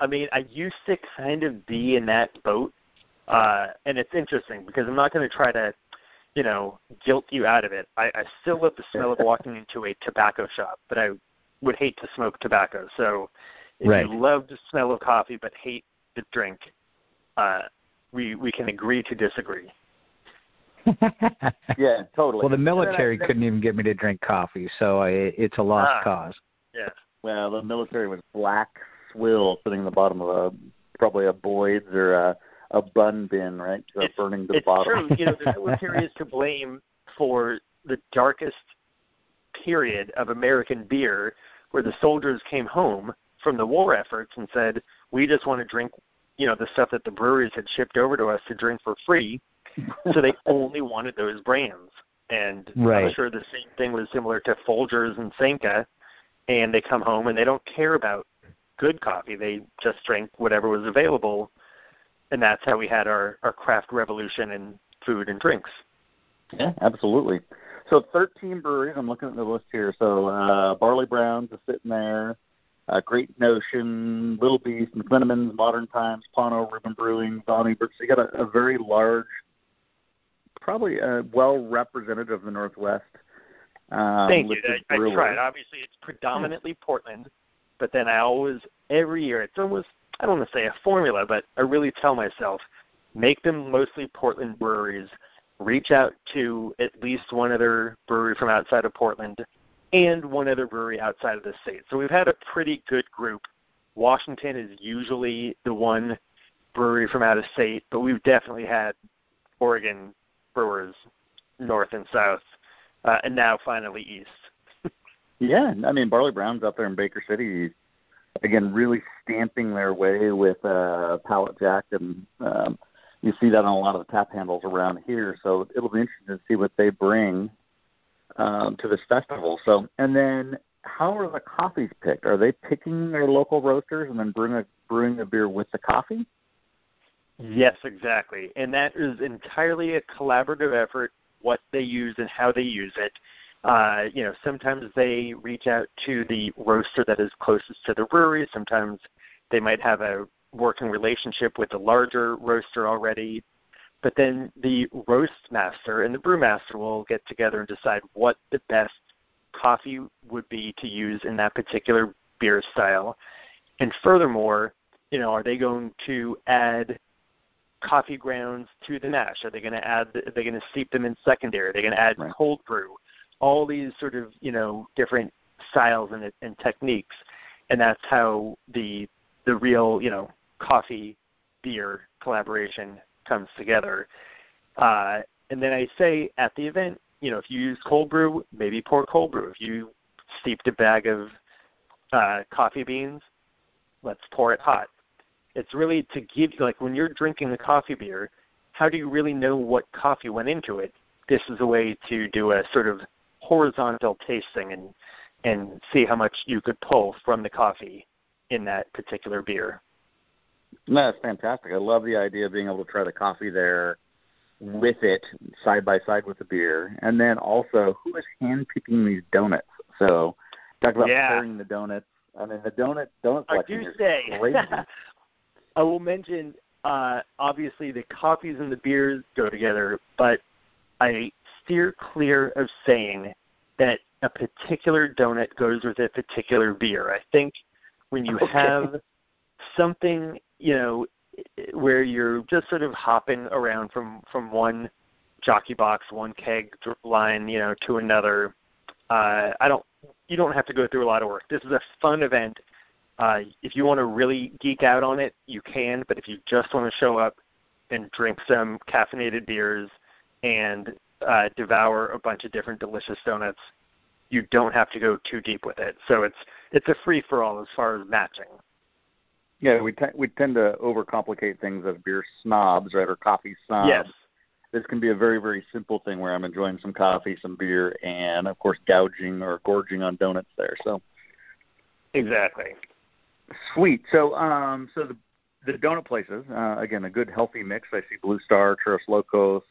I mean, I used to kind of be in that boat, uh, and it's interesting because I'm not going to try to, you know, guilt you out of it. I, I still love the smell of walking into a tobacco shop, but I would hate to smoke tobacco. So, if Right. you love the smell of coffee but hate the drink, uh, we we can agree to disagree. Yeah, totally. Well, the And I- military couldn't even get me to drink coffee, so I, it's a lost Ah. cause. Yeah. Well, the military was black swill sitting in the bottom of a probably a Boyd's or a, a bun bin, right? It's- burning the it's bottom. true. You know, the military is to blame for the darkest period of American beer, where the soldiers came home from the war efforts and said, "We just want to drink, you know, the stuff that the breweries had shipped over to us to drink for free." so they only wanted those brands. And I'm sure the same thing was similar to Folgers and Sanka. And they come home and they don't care about good coffee. They just drink whatever was available. And that's how we had our, our craft revolution in food and drinks. Yeah, absolutely. So 13 breweries. I'm looking at the list here. So uh, Barley Browns is sitting there. Uh, Great Notion, Little Beast, McMenamins, Modern Times, Pano, Ribbon Brewing, Donny. So you got a, a very large, probably uh, well represented of the Northwest. Um, Thank you. I, I tried. Obviously, it's predominantly Portland, but then I always, every year, it's almost, I don't want to say a formula, but I really tell myself, make them mostly Portland breweries. Reach out to at least one other brewery from outside of Portland and one other brewery outside of the state. So we've had a pretty good group. Washington is usually the one brewery from out of state, but we've definitely had Oregon brewers north and south, uh, and now finally east. Yeah, I mean Barley Brown's up there in Baker City, again, really stamping their way with uh, Pallet Jack, and um, you see that on a lot of the tap handles around here. So it'll be interesting to see what they bring um, to this festival. So, and then how are the coffees picked? Are they picking their local roasters and then brewing a, brewing the beer with the coffee? Yes, exactly. And that is entirely a collaborative effort, what they use and how they use it. Uh, you know, sometimes they reach out to the roaster that is closest to the brewery. Sometimes they might have a working relationship with the larger roaster already. But then the roast master and the brewmaster will get together and decide what the best coffee would be to use in that particular beer style. And furthermore, you know, are they going to add coffee grounds to the mash? Are they going to add? Are they going to steep them in secondary? Are they going to add Right. cold brew? All these sort of you know different styles and, and techniques, and that's how the the real you know coffee beer collaboration comes together. Uh, and then I say at the event, you know, if you use cold brew, maybe pour cold brew. If you steeped a bag of uh, coffee beans, let's pour it hot. It's really to give like when you're drinking the coffee beer, how do you really know what coffee went into it? This is a way to do a sort of horizontal tasting and and see how much you could pull from the coffee in that particular beer. No, that's fantastic. I love the idea of being able to try the coffee there with it side by side with the beer. And then also, who is hand picking these donuts? So talk about Yeah. pairing the donuts. I mean, the donut donut I selection do say. crazy. I will mention, uh, obviously, the coffees and the beers go together, but I steer clear of saying that a particular donut goes with a particular beer. I think when you Okay. have something, you know, where you're just sort of hopping around from from one jockey box, one keg line, you know, to another. Uh, I don't. You don't have to go through a lot of work. This is a fun event. Uh, if you want to really geek out on it, you can. But if you just want to show up and drink some caffeinated beers and uh, devour a bunch of different delicious donuts, you don't have to go too deep with it. So it's it's a free for all as far as matching. Yeah, we t- we tend to overcomplicate things as beer snobs, right, or coffee snobs. yes. This can be a very very simple thing where I'm enjoying some coffee, some beer, and of course gouging or gorging on donuts there. So Exactly. sweet. So um, so the the donut places uh, again a good healthy mix. I see Blue Star, Churros Locos,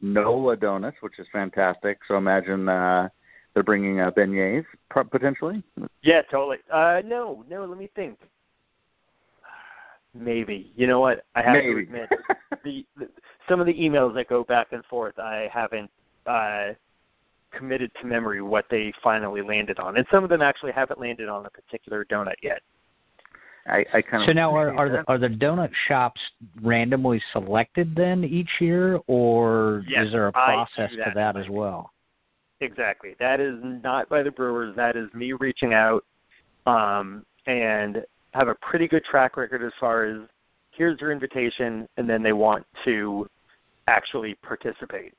Nola Donuts, which is fantastic. So imagine uh, they're bringing uh, beignets potentially. Yeah, totally. Uh, no, no. Let me think. Maybe. You know what? I have to admit, the, the some of the emails that go back and forth, I haven't uh, committed to memory what they finally landed on, and some of them actually haven't landed on a particular donut yet. I, I kind of So now, are are appreciate the are the donut shops randomly selected then each year, or Yes, is there a process do to that. that as well? Exactly. That is not by the brewers. That is me reaching out, um, and have a pretty good track record as far as here's your invitation, and then they want to actually participate.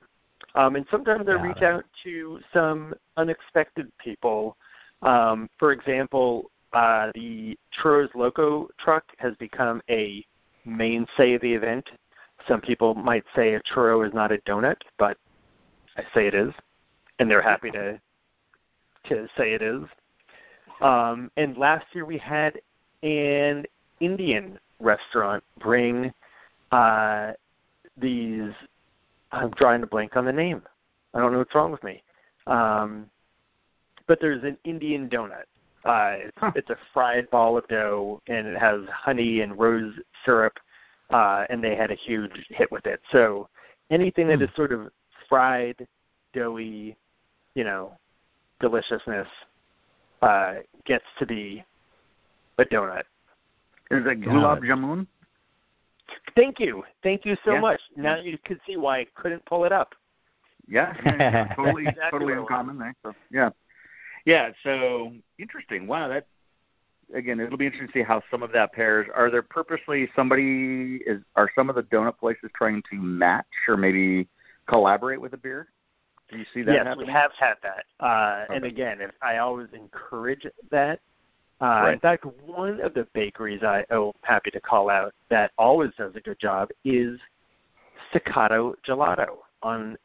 Um, and sometimes I reach it. out to some unexpected people. Um, for example, uh, the Churros Loco truck has become a mainstay of the event. Some people might say a churro is not a donut, but I say it is, and they're happy to to say it is. Um, and last year we had an Indian restaurant bring uh, these. I'm drawing a blank on the name. I don't know what's wrong with me. Um, but there's an Indian donut. Uh, it's, Huh. it's a fried ball of dough, and it has honey and rose syrup, uh, and they had a huge hit with it. So anything that is sort of fried, doughy, you know, deliciousness uh, gets to be a donut. Is it gulab jamun? Thank you, thank you so Yeah. much. Now you can see why I couldn't pull it up. Yeah, yeah, yeah, totally, Exactly totally what it was. uncommon there. So yeah, yeah. So interesting. Wow, that again, it'll be interesting to see how some of that pairs. Are there purposely somebody is are some of the donut places trying to match or maybe collaborate with a beer? Do you see that yes, happening? we have had that. Uh, And again, if I always encourage that. Uh, Right. In fact, one of the bakeries I oh happy to call out that always does a good job is Staccato Gelato on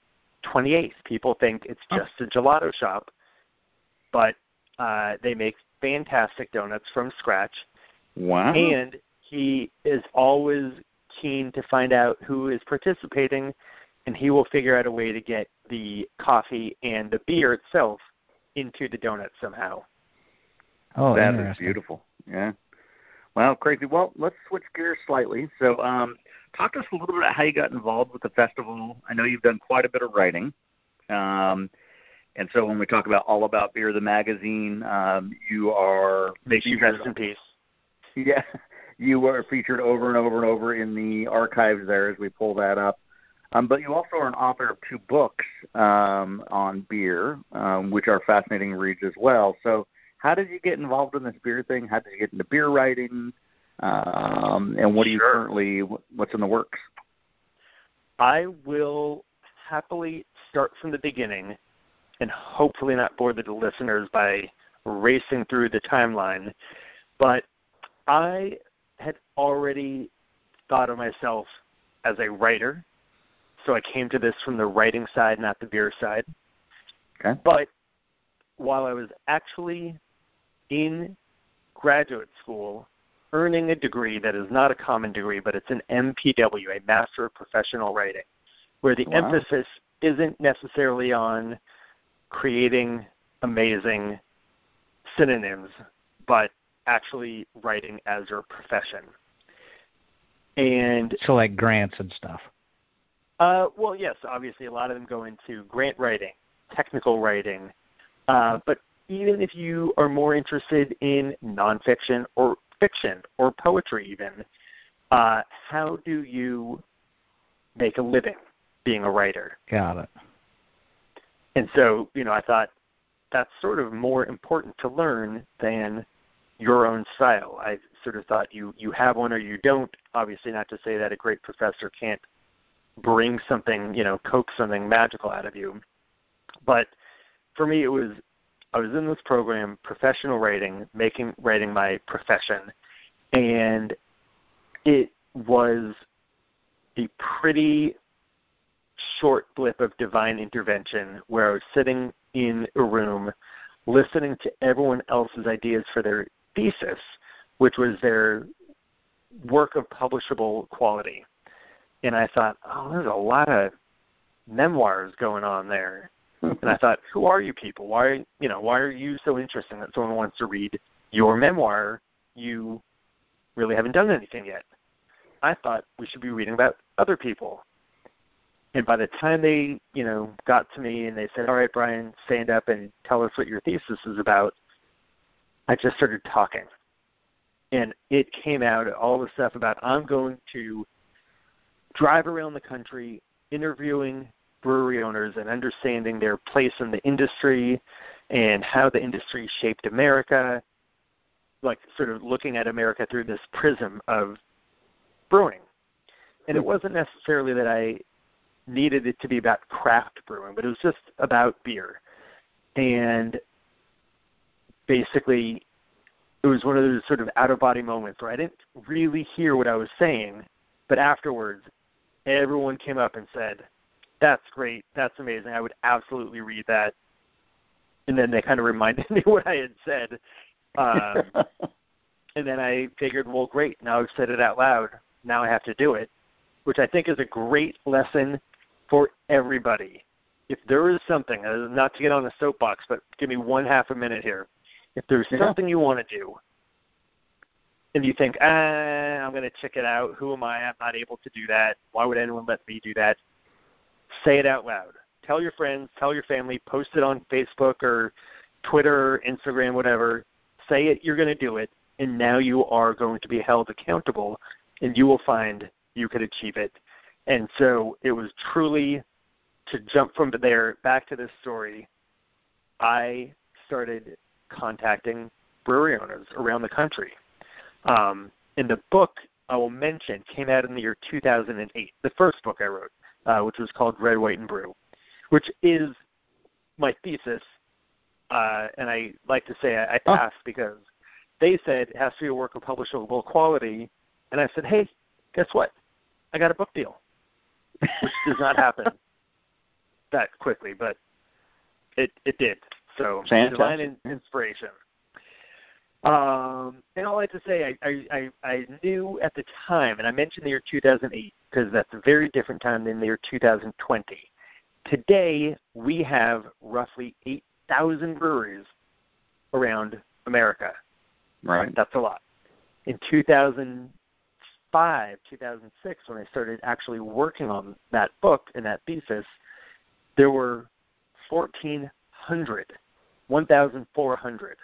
28th. People think it's Oh. just a gelato shop, but uh, they make fantastic donuts from scratch. Wow. and he is always keen to find out who is participating and he will figure out a way to get the coffee and the beer itself into the donut somehow. Oh, that is beautiful. Yeah. Well, crazy. Well, let's switch gears slightly. So, um, talk to us a little bit about how you got involved with the festival. I know you've done quite a bit of writing. Um, and so when we talk about All About Beer, the magazine, um, you are featured- rest in peace. Yeah, you were featured over and over and over in the archives there as we pull that up. Um, but you also are an author of two books um, on beer, um, which are fascinating reads as well. So, how did you get involved in this beer thing? How did you get into beer writing? Um, and what do you Sure. currently what's in the works? I will happily start from the beginning and hopefully not bore the listeners by racing through the timeline. But I had already thought of myself as a writer, so I came to this from the writing side, not the beer side. Okay. But while I was actually in graduate school, earning a degree that is not a common degree, but it's an MPW, a Master of Professional Writing, where the Wow. emphasis isn't necessarily on creating amazing synonyms, but actually writing as your profession. And So like grants and stuff. uh, well, yes, obviously a lot of them go into grant writing, technical writing, uh, but even if you are more interested in nonfiction or fiction or poetry, even, uh, how do you make a living being a writer? Got it. And so, you know, I thought that's sort of more important to learn than your own style. I sort of thought you you have one or you don't. Obviously, not to say that a great professor can't bring something, you know, coax something magical out of you. But for me, it was I was in this program, professional writing, making writing my profession, and it was a pretty short blip of divine intervention where I was sitting in a room listening to everyone else's ideas for their thesis, which was their work of publishable quality. And I thought, oh, there's a lot of memoirs going on there. and I thought, who are you people? Why, you know, why are you so interesting that someone wants to read your memoir? You really haven't done anything yet. I thought we should be reading about other people. And by the time they, you know, got to me and they said, "All right, Brian, stand up and tell us what your thesis is about," I just started talking, and it came out all the stuff about I'm going to drive around the country interviewing brewery owners and understanding their place in the industry and how the industry shaped America, like sort of looking at America through this prism of brewing. And it wasn't necessarily that I needed it to be about craft brewing, but it was just about beer. And basically, it was one of those sort of out of body moments where I didn't really hear what I was saying, but afterwards, everyone came up and said, That's great. That's amazing. I would absolutely read that. And then they kind of reminded me what I had said. Um, and then I figured, well, great. Now I've said it out loud. Now I have to do it, which I think is a great lesson for everybody. If there is something, uh, not to get on the soapbox, but give me one half a minute here. If there's Yeah. something you want to do, and you think, ah, I'm going to check it out. Who am I? I'm not able to do that. Why would anyone let me do that? Say it out loud. Tell your friends, tell your family, post it on Facebook or Twitter, Instagram, whatever. Say it, you're going to do it, and now you are going to be held accountable, and you will find you could achieve it. And so it was truly to jump from there back to this story. I started contacting brewery owners around the country. Um, and the book I will mention came out in the year 2008, the first book I wrote, uh, which was called Red, White, and Brew, which is my thesis. Uh, and I like to say I, I Oh. passed because they said it has to be a work of publishable quality. And I said, hey, guess what? I got a book deal, which does not happen that quickly, but it it did. So Fantastic. divine in, inspiration. Um, and all I have to say, I, I, I, knew at the time, and I mentioned the year 2008 because that's a very different time than the year 2020. Today, we have roughly 8,000 breweries around America. Right. That's a lot. In 2005, 2006, when I started actually working on that book and that thesis, there were 1,400, 1,400.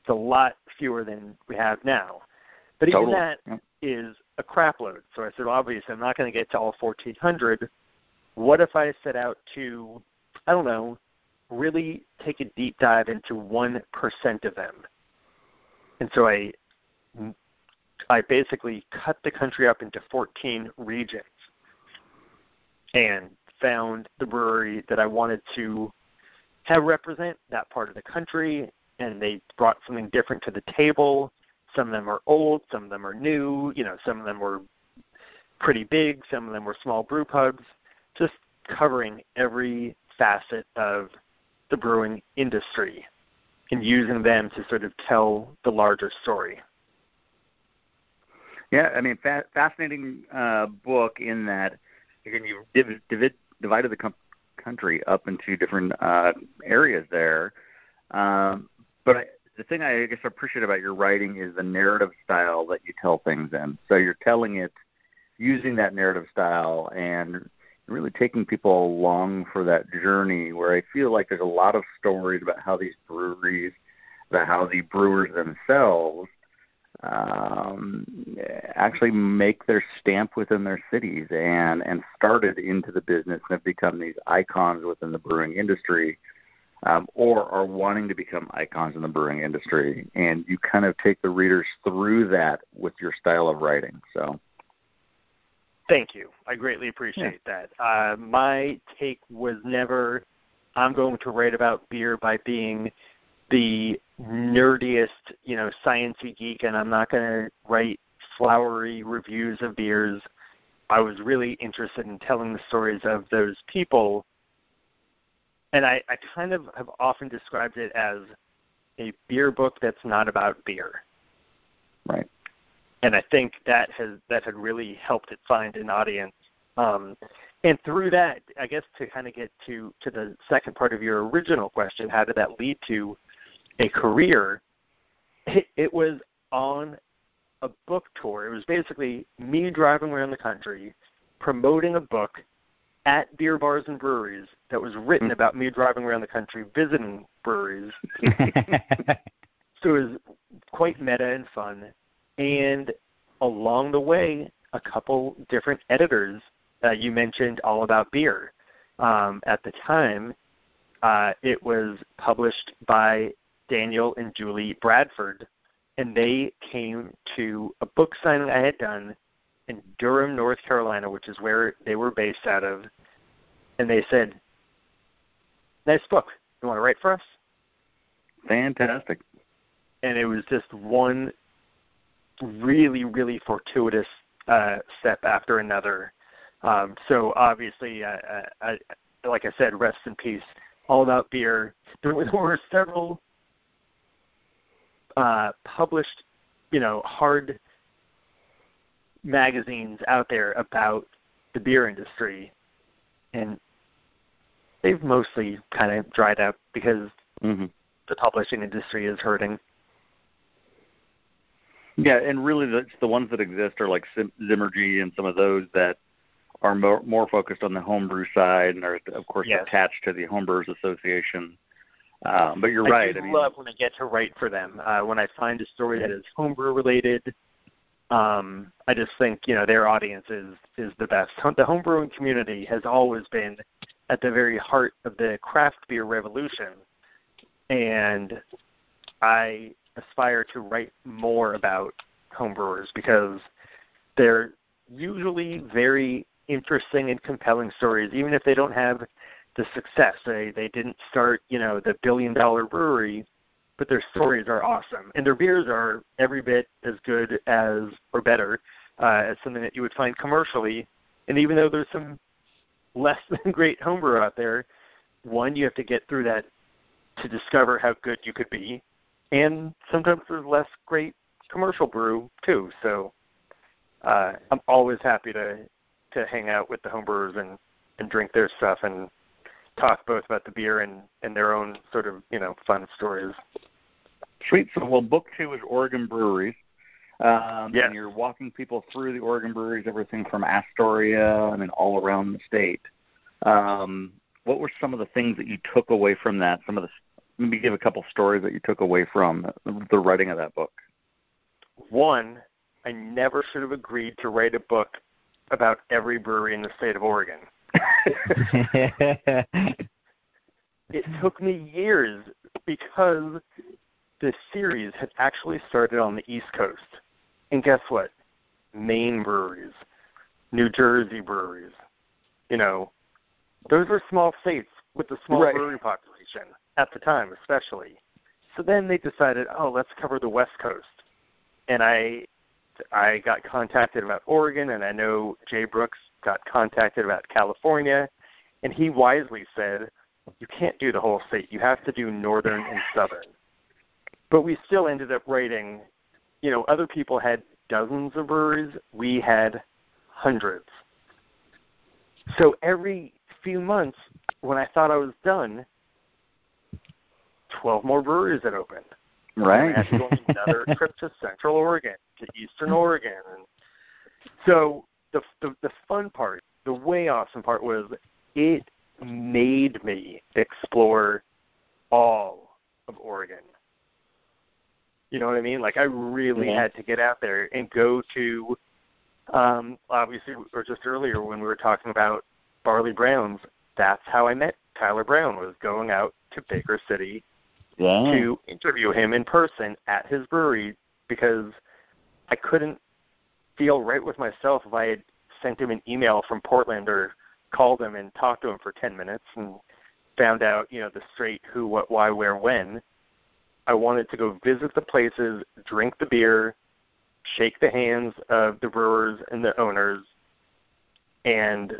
It's a lot fewer than we have now. But even Totally. that Yeah. is a crap load. So I said, well, obviously, I'm not going to get to all 1,400. What if I set out to, I don't know, really take a deep dive into 1% of them? And so I, I basically cut the country up into 14 regions and found the brewery that I wanted to have represent that part of the country. And they brought something different to the table. Some of them are old, some of them are new. You know, some of them were pretty big, some of them were small brew pubs. Just covering every facet of the brewing industry and using them to sort of tell the larger story. Yeah, I mean, fa- fascinating uh, book in that again you div- divid- divided the com- country up into different uh, areas there. Um, but I, the thing I guess I appreciate about your writing is the narrative style that you tell things in. So you're telling it using that narrative style and really taking people along for that journey where I feel like there's a lot of stories about how these breweries, about how the brewers themselves um, actually make their stamp within their cities and and started into the business and have become these icons within the brewing industry, um, or are wanting to become icons in the brewing industry. And you kind of take the readers through that with your style of writing. So. Thank you. I greatly appreciate yeah. that. Uh, my take was never, I'm going to write about beer by being the nerdiest, you know, sciencey geek, and I'm not going to write flowery reviews of beers. I was really interested in telling the stories of those people, and I, I kind of have often described it as a beer book that's not about beer. Right. And I think that has that had really helped it find an audience. Um, and through that, I guess to kind of get to to the second part of your original question, how did that lead to a career, it, it was on a book tour. It was basically me driving around the country promoting a book at beer bars and breweries that was written hmm. about me driving around the country visiting breweries. so it was quite meta and fun. And along the way, a couple different editors. Uh, you mentioned all about beer. Um, at the time, uh, it was published by Daniel and Julie Bradford, and they came to a book signing I had done in Durham, North Carolina, which is where they were based out of, and they said, "Nice book. You want to write for us?" Fantastic. And it was just one really, really fortuitous uh, step after another. Um, so obviously, uh, I, I, like I said, rest in peace. All about beer. There were several uh, published, you know, hard magazines out there about the beer industry, and they've mostly kind of dried up because mm-hmm. the publishing industry is hurting. Yeah, and really, the, the ones that exist are like Zymurgy and some of those that are more, more focused on the homebrew side and are, of course, yes. attached to the Homebrewers Association. Um, but you're I right. I, I mean, love when I get to write for them. Uh, when I find a story that is homebrew related, um, I just think you know their audience is is the best. The homebrewing community has always been at the very heart of the craft beer revolution, and I aspire to write more about homebrewers because they're usually very interesting and compelling stories, even if they don't have the success. They they didn't start, you know, the billion dollar brewery, but their stories are awesome, and their beers are every bit as good as or better uh, as something that you would find commercially. And even though there's some less than great homebrew out there, one you have to get through that to discover how good you could be, and sometimes there's less great commercial brew too. So uh, I'm always happy to to hang out with the homebrewers and and drink their stuff and talk both about the beer and, and their own sort of you know fun stories. Sweet. So, well, book two is Oregon breweries. Um, yes. And you're walking people through the Oregon breweries, everything from Astoria, I mean, all around the state. Um, what were some of the things that you took away from that? Some of the maybe give a couple stories that you took away from the writing of that book. One, I never should have agreed to write a book about every brewery in the state of Oregon. it took me years because the series had actually started on the East Coast. And guess what? Maine breweries, New Jersey breweries, you know, those were small states with a small right. brewery population at the time, especially. So then they decided, oh, let's cover the West Coast. And I I got contacted about Oregon, and I know Jay Brooks got contacted about California, and he wisely said, "You can't do the whole state. You have to do northern and southern." But we still ended up writing. You know, other people had dozens of breweries. We had hundreds. So every few months, when I thought I was done, twelve more breweries had opened. Right. I had to go on another trip to Central Oregon, to Eastern Oregon, and so the, the the fun part, the way awesome part was it made me explore all of Oregon. You know what I mean? Like I really Yeah. had to get out there and go to um obviously or just earlier when we were talking about Barley Browns, that's how I met Tyler Brown was going out to Baker City Yeah. to interview him in person at his brewery because I couldn't feel right with myself if I had sent him an email from Portland or called him and talked to him for 10 minutes and found out, you know, the straight who, what, why, where, when. I wanted to go visit the places, drink the beer, shake the hands of the brewers and the owners, and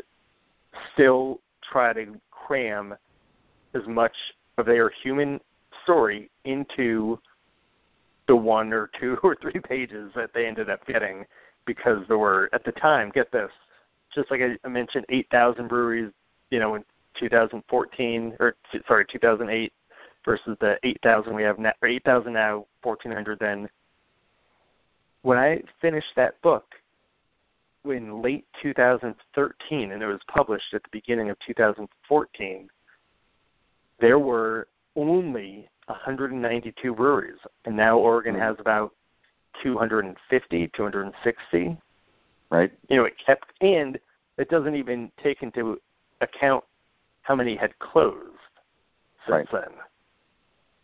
still try to cram as much of their human story into the one or two or three pages that they ended up getting because there were at the time get this just like I mentioned 8,000 breweries you know in 2014 or sorry 2008 versus the 8,000 we have now 8,000 now 1,400 then. When I finished that book in late 2013 and it was published at the beginning of 2014 there were only 192 breweries, and now Oregon Hmm. has about 250, 260. Right. You know, it kept, and it doesn't even take into account how many had closed since Right. then.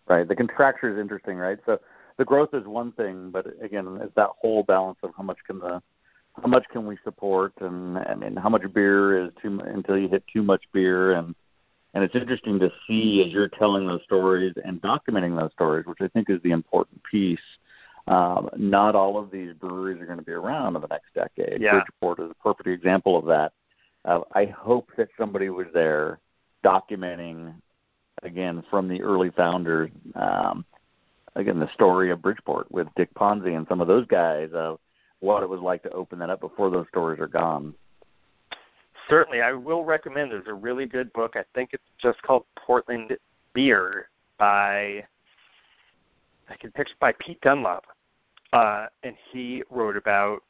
Right. The contracture is interesting, right? So the growth is one thing, but again, it's that whole balance of how much can the how much can we support, and and, and how much beer is too until you hit too much beer, and and it's interesting to see as you're telling those stories and documenting those stories, which I think is the important piece. Um, not all of these breweries are going to be around in the next decade. Yeah. Bridgeport is a perfect example of that. Uh, I hope that somebody was there documenting again from the early founders. Um, again, the story of Bridgeport with Dick Ponzi and some of those guys of what it was like to open that up before those stories are gone. Certainly, I will recommend. There's a really good book. I think it's just called Portland Beer by I can picture by Pete Dunlop, uh, and he wrote about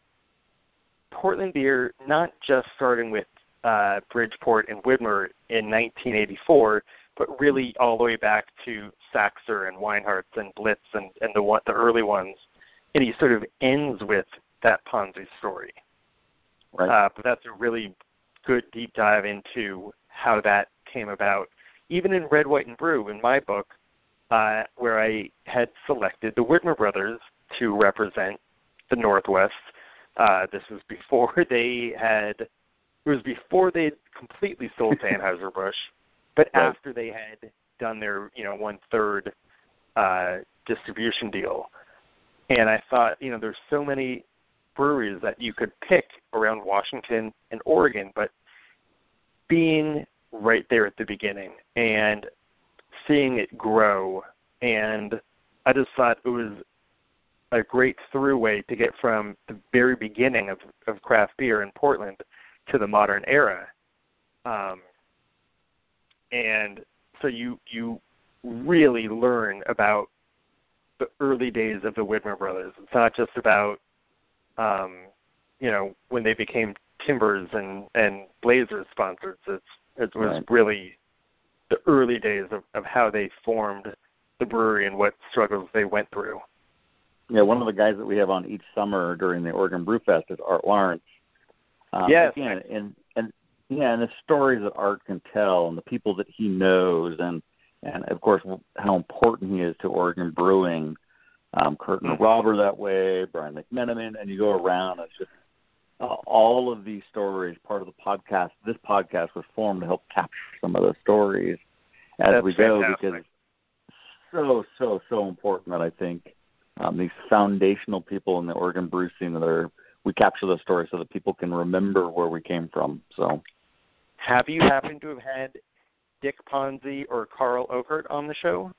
Portland beer, not just starting with uh, Bridgeport and Widmer in 1984, but really all the way back to Saxer and Weinhard's and Blitz and, and the one, the early ones. And he sort of ends with that Ponzi story. Right. Uh, but that's a really good deep dive into how that came about. Even in Red, White, and Brew, in my book, uh, where I had selected the Widmer brothers to represent the Northwest. Uh, this was before they had, it was before they completely sold to Anheuser-Busch, but Right. after they had done their, you know, one-third uh, distribution deal. And I thought, you know, there's so many breweries that you could pick around Washington and Oregon, but being right there at the beginning and seeing it grow and I just thought it was a great throughway to get from the very beginning of, of craft beer in Portland to the modern era. Um, and so you you really learn about the early days of the Widmer brothers. It's not just about um, you know when they became Timbers and and Blazers sponsors. It's it was Right. really the early days of, of how they formed the brewery and what struggles they went through. Yeah, one of the guys that we have on each summer during the Oregon Brew Fest is Art Larrance. Um, Yes. Again, and and yeah, and the stories that Art can tell, and the people that he knows, and and of course how important he is to Oregon brewing. Um, Kurt Mhm. Robber that way, Brian McMenamin, and you go around. It's just uh, all of these stories. Part of the podcast. This podcast was formed to help capture some of those stories as That's we go fantastic. because so so so important that I think um, these foundational people in the Oregon brew scene that are we capture those stories so that people can remember where we came from. So Have you happened to have had Dick Ponzi or Karl Ockert on the show?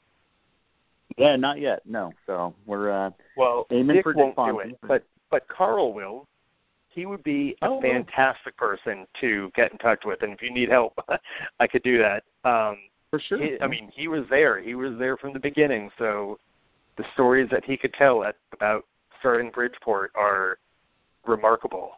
Yeah, not yet, no. So we're uh, Well, Aiming Dick for won't do it, but but Karl will. He would be a Oh, fantastic person to get in touch with, and if you need help, I could do that. Um, for sure. he, I mean, he was there. He was there from the beginning, so the stories that he could tell at, about starting Bridgeport are remarkable.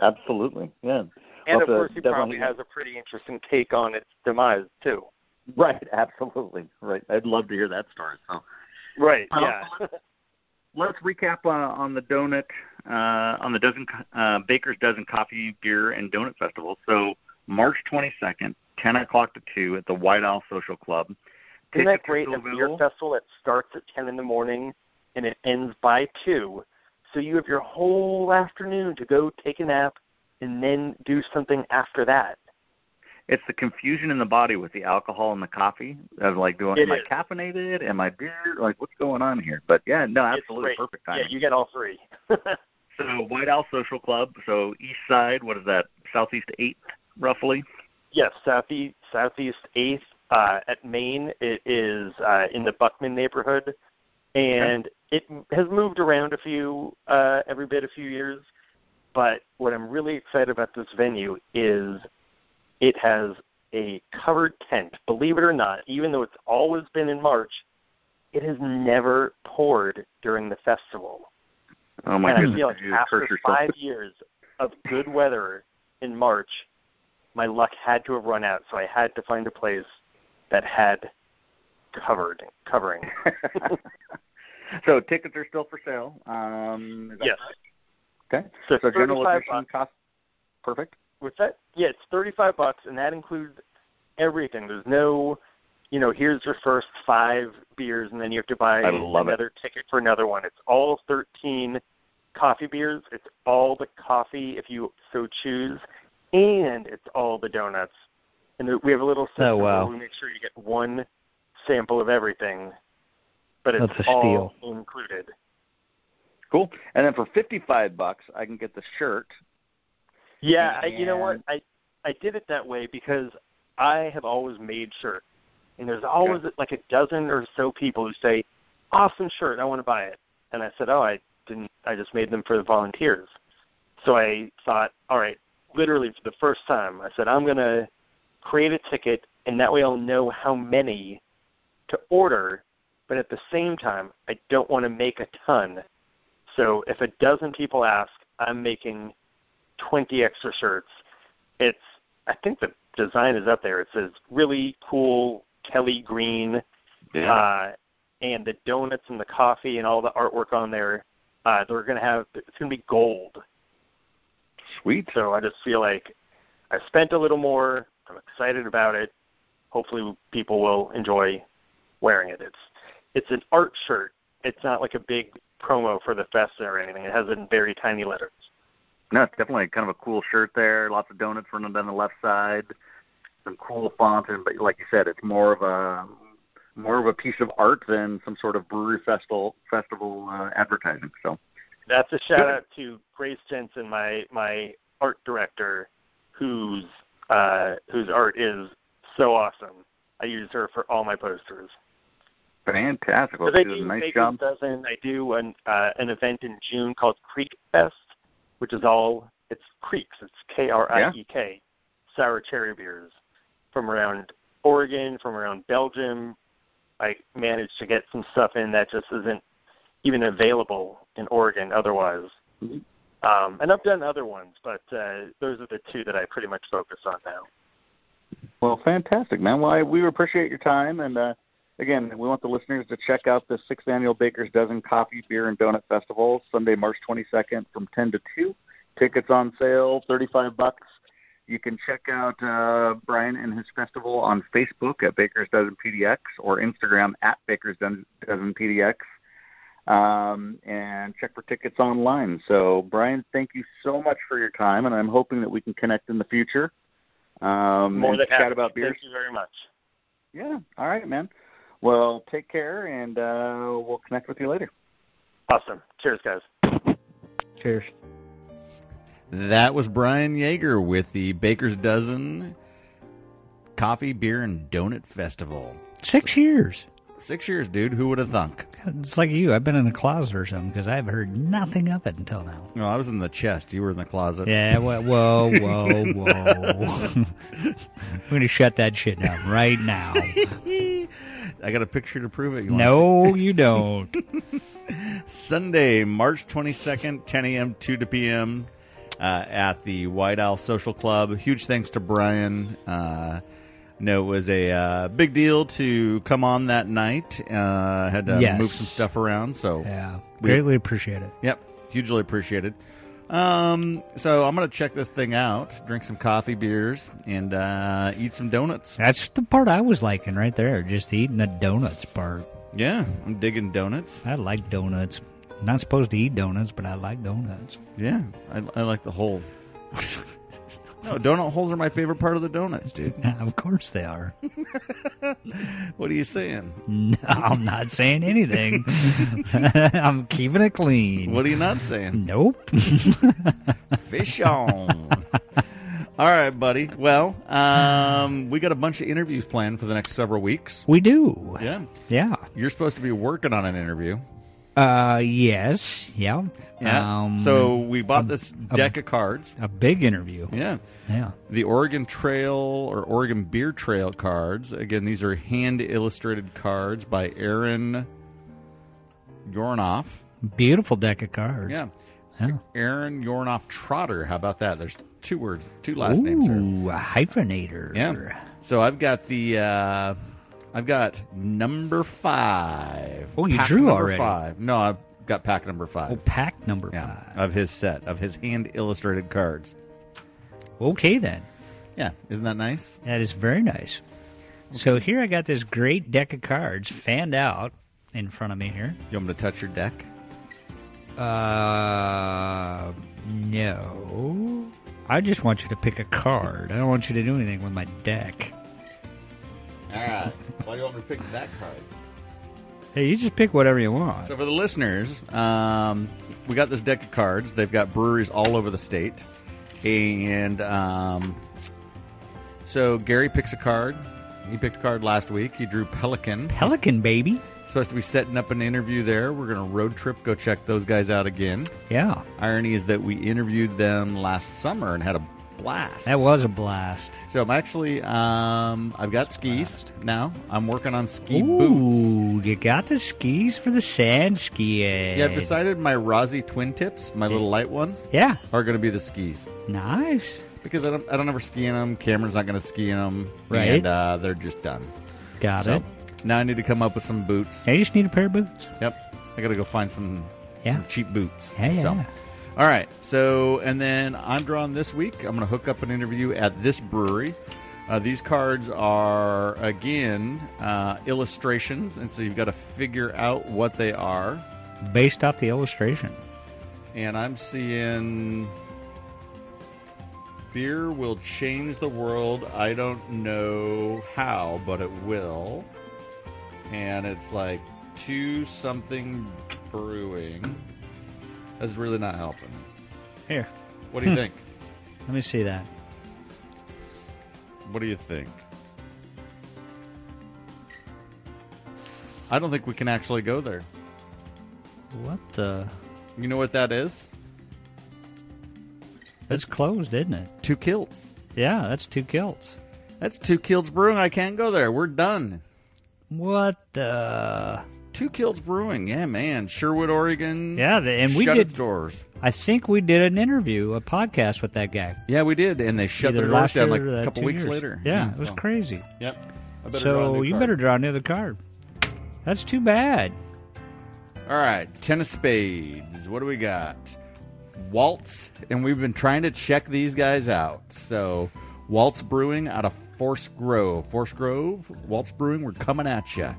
Absolutely, yeah. And of course, he probably has a pretty interesting take on its demise too. Right, absolutely. Right. I'd love to hear that story. So Right. Yeah. let's recap uh, on the donut uh, on the dozen uh, Baker's Dozen Coffee, Beer, and Donut Festival. So March 22nd, 10 o'clock to 2 at the White Owl Social Club. Isn't that Tickets are great? A beer festival that starts at 10 in the morning and it ends by 2. So you have your whole afternoon to go take a nap and then do something after that. It's the confusion in the body with the alcohol and the coffee of like, doing, am I caffeinated? Am I beer? Like, what's going on here? But yeah, no, absolutely perfect time. Yeah, you get all three. So White Owl Social Club. So East Side. What is that? Southeast Eighth, roughly. yes, southeast southeast eighth uh, at Maine. It is uh, in the Buckman neighborhood, and it has moved around a few uh, every bit a few years. But what I'm really excited about this venue is it has a covered tent. Believe it or not, even though it's always been in March, it has never poured during the festival. Oh my and I feel like you after five years of good weather in March, my luck had to have run out, so I had to find a place that had covered covering. so tickets are still for sale. Um, yes. right? Okay. So, So general admission cost. Perfect. With that, yeah, it's thirty-five bucks, and that includes everything. There's no, you know, here's your first five beers, and then you have to buy I love it. another ticket for another one. It's all thirteen coffee beers. It's all the coffee if you so choose, and it's all the donuts. And we have a little oh, system Oh, wow. where we make sure you get one sample of everything, but it's That's a all included. Cool. And then for fifty-five bucks, I can get the shirt. Yeah, I, you know what? I I did it that way because I have always made shirts, and there's always like a dozen or so people who say, "Awesome shirt, I want to buy it." And I said, "Oh, I didn't. I just made them for the volunteers." So I thought, all right, literally for the first time, I said, "I'm gonna create a ticket, and that way I'll know how many to order." But at the same time, I don't want to make a ton. So if a dozen people ask, I'm making 20 extra shirts. It's I think the design is up there. It says really cool Kelly green, uh, and the donuts and the coffee and all the artwork on there. Uh, they're gonna have it's gonna be gold. Sweet. So I just feel like I spent a little more. I'm excited about it. Hopefully, people will enjoy wearing it. It's it's an art shirt. It's not like a big promo for the fest or anything. It has it in very tiny letters. No, it's definitely kind of a cool shirt there. Lots of donuts running down the left side. Some cool font, and but like you said, it's more of a more of a piece of art than some sort of brewery festival festival uh, advertising. So That's a shout out to Grace Jensen, my my art director, whose uh, whose art is so awesome. I use her for all my posters. fantastic. Well, So they she does a do nice job. I do an uh, an event in June called Creek Fest, which is all it's krieks. It's K R I E K, sour cherry beers from around Oregon, from around Belgium. I managed to get some stuff in that just isn't even available in Oregon otherwise. Mhm. Um, and I've done other ones, but uh, those are the two that I pretty much focus on now. Well, fantastic, man. Well, I, we appreciate your time, and uh, again, we want the listeners to check out the sixth annual Baker's Dozen Coffee, Beer, and Donut Festival, Sunday, March 22nd, from 10 to 2. Tickets on sale, 35 bucks. You can check out uh, Brian and his festival on Facebook at Baker's Dozen PDX or Instagram at Baker's Dozen PDX. Um, and check for tickets online. So, Brian, thank you so much for your time, and I'm hoping that we can connect in the future. Um, More than chat happy. about beers. Thank you very much. Yeah. All right, man. Well, take care, and uh, we'll connect with you later. Awesome. Cheers, guys. Cheers. That was Brian Yaeger with the Baker's Dozen Coffee, Beer, and Donut Festival. Six years. Six years, dude. Who would have thunk? It's like you. I've been in a closet or something because I've heard nothing of it until now. No, I was in the chest. You were in the closet. Yeah, whoa, whoa, whoa, whoa. We're going to shut that shit down right now. I got a picture to prove it. You No, you don't. Sunday, March 22nd, 10 a.m. 2 to p.m. Uh, at the White Owl Social Club. Huge thanks to Brian. Uh, no, it was a uh, big deal to come on that night. Uh, had to Yes. move some stuff around, so yeah, We- greatly appreciate it. Yep, hugely appreciated. Um, so I'm gonna check this thing out, drink some coffee, beers, and uh, eat some donuts. That's the part I was liking right there, just eating the donuts part. Yeah, I'm digging donuts. I like donuts. Not supposed to eat donuts, but I like donuts. Yeah, I, I like the hole. no, donut holes are my favorite part of the donuts, dude. Of course they are. What are you saying? No, I'm not saying anything. I'm keeping it clean. What are you not saying? Nope. Fish on. All right, buddy. Well, um, we got a bunch of interviews planned for the next several weeks. we do. Yeah, Yeah. you're supposed to be working on an interview. Uh, yes. Yeah. Um, so we bought this deck of cards. a big interview. Yeah. Yeah. The Oregon Trail or Oregon Beer Trail cards. Again, these are hand illustrated cards by Aaron Yornoff. Beautiful deck of cards. Yeah. Yeah. Aaron Yornoff Trotter. How about that? There's two words, two last names there. Ooh, a hyphenator. Yeah. So I've got the uh I've got number five. Oh, you drew number already. Five. No, I've got pack number five. Oh, pack number yeah, five. of his set of his hand illustrated cards. Okay, then. Yeah, isn't that nice? That is very nice. So here I got this great deck of cards fanned out in front of me here. You want me to touch your deck? Uh, no. I just want you to pick a card. I don't want you to do anything with my deck. All right. Why do you want me to pick that card? Hey, you just pick whatever you want. So for the listeners, um, we got this deck of cards. They've got breweries all over the state, and um, so Gary picks a card. He picked a card last week. He drew Pelican. Pelican, baby. Supposed to be setting up an interview there. We're going to road trip, go check those guys out again. Yeah, Irony is that we interviewed them last summer and had a blast. that was a blast. so I'm actually, um, I've got skis now. I'm working on ski boots. You got the skis for the sand skiing. Yeah, I've decided my Rossi twin tips, my little light ones, Yeah, are going to be the skis nice. because I don't, I don't ever ski in them. Cameron's not going to ski in them, Right. And uh, they're just done. Got so it. now I need to come up with some boots. I just need a pair of boots. Yep, I got to go find some Yeah. some cheap boots. Yeah, yeah. So, all right. So, and then I'm drawn this week. I'm going to hook up an interview at this brewery. Uh, these cards are again uh, illustrations, and so you've got to figure out what they are. Based off the illustration. And I'm seeing beer will change the world. I don't know how, but it will. And it's like two something brewing. That's really not helping. Here, What do you hmm. think? let me see that. What do you think? I don't think we can actually go there. What the? You know what that is? It's closed, isn't it? Two kilts. Yeah, that's two kilts. That's two kilts brewing. I can't go there. We're done. What the? Two Kilts Brewing, yeah, man. Sherwood, Oregon. Yeah, the, and we shut did. its doors. I think we did an interview, a podcast with that guy. Yeah, we did, and they shut Either their doors down like a couple weeks years. later. Yeah, it was so- crazy. Yep. Better So you card. better draw another card. That's too bad. All right, ten of spades. What do we got? Waltz, and we've been trying to check these guys out. So, Waltz Brewing out of Forest Grove. Forest Grove, Waltz Brewing, we're coming at you.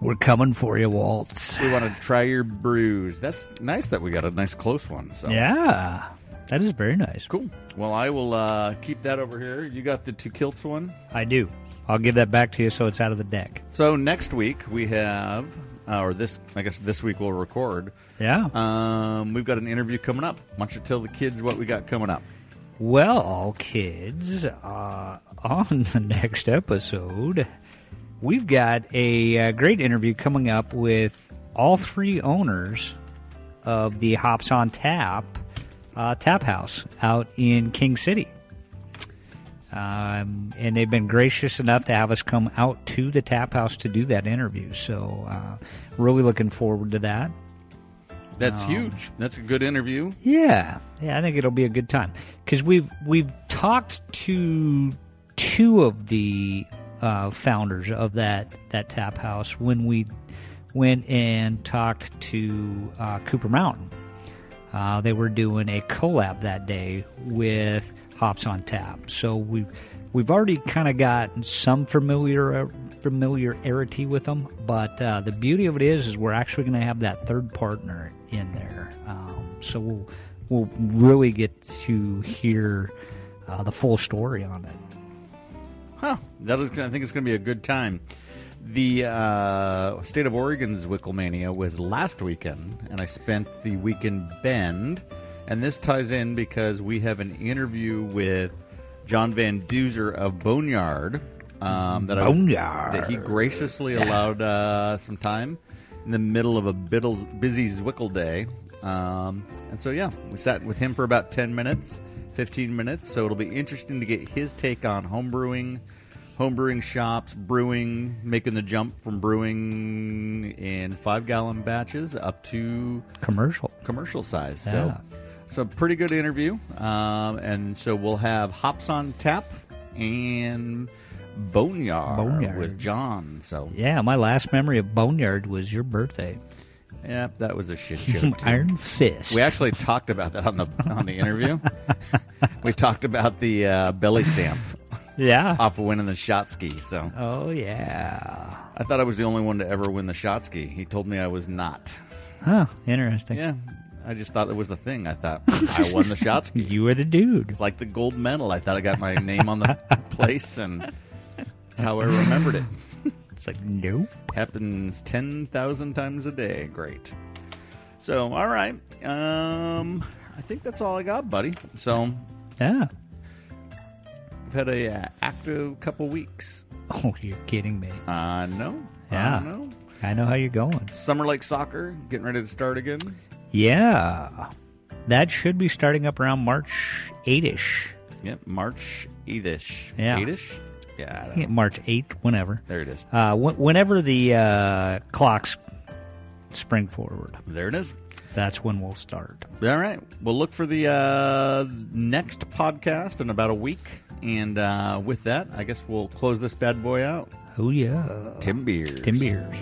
We're coming for you, Waltz. We want to try your brews. That's nice that we got a nice close one. So Yeah, that is very nice. cool. Well, I will uh, keep that over here. You got the two kilts one. I do. I'll give that back to you so it's out of the deck. So next week we have, uh, or this, I guess this week we'll record. Yeah. Um, we've got an interview coming up. Why don't you tell the kids what we got coming up? Well, kids, uh, on the next episode, we've got a, uh great interview coming up with all three owners of the Hops on Tap uh, Tap House out in King City. Um, and they've been gracious enough to have us come out to the tap house to do that interview. So, uh, really looking forward to that. That's huge. That's a good interview. Yeah, yeah, I think it'll be a good time because we've we've talked to two of the uh, founders of that that tap house when we went and talked to uh, Cooper Mountain. Uh, they were doing a collab that day with Hops on Tap, so we've we've already kind of got some familiar familiarity with them. But uh, the beauty of it is, is we're actually going to have that third partner in there, um, so we'll we'll really get to hear uh, the full story on it. Huh. That I think it's going to be a good time. The uh, state of Oregon's Zwickelmania was last weekend, and I spent the weekend Bend. And this ties in because we have an interview with John Van Duzer of Boneyard. Um, that I was- Boneyard. that he graciously allowed uh, some time in the middle of a biddle, busy Zwickel day. Um, and so, yeah, we sat with him for about 10 minutes, 15 minutes. So it'll be interesting to get his take on home brewing, home brewing shops, brewing, making the jump from brewing in five gallon batches up to Commercial. commercial size. Yeah. So, so pretty good interview. Um, and so we'll have hops on tap and boneyard, Boneyard. with John. So Yeah, my last memory of Boneyard was your birthday. Yeah, that was a shit show. too. Iron Fist. We actually talked about that on the on the interview. we talked about the uh, belly stamp yeah. off of winning the shot ski. So Oh yeah. I thought I was the only one to ever win the shot ski. He told me I was not. Huh. Interesting. Yeah, I just thought it was the thing. I thought I won the shot ski. You were the dude. It's like the gold medal. I thought I got my name on the place, and that's how I remembered it. It's like nope. Happens ten thousand times a day. Great. So, all right. Um, I think that's all I got, buddy. So, Yeah. we've had a uh, active couple weeks. Oh, you're kidding me. I know. Yeah. I know. I know how you're going. Summer Lake Soccer getting ready to start again. Yeah. That should be starting up around March 8ish. Yep, March eightish. Yeah. Eightish. Yeah, March 8th, whenever. There it is. Uh, wh- whenever the uh, clocks spring forward. There it is. That's when we'll start. All right. We'll look for the uh, next podcast in about a week. And uh, with that, I guess we'll close this bad boy out. Oh, yeah. Timbeers. Tim Beers.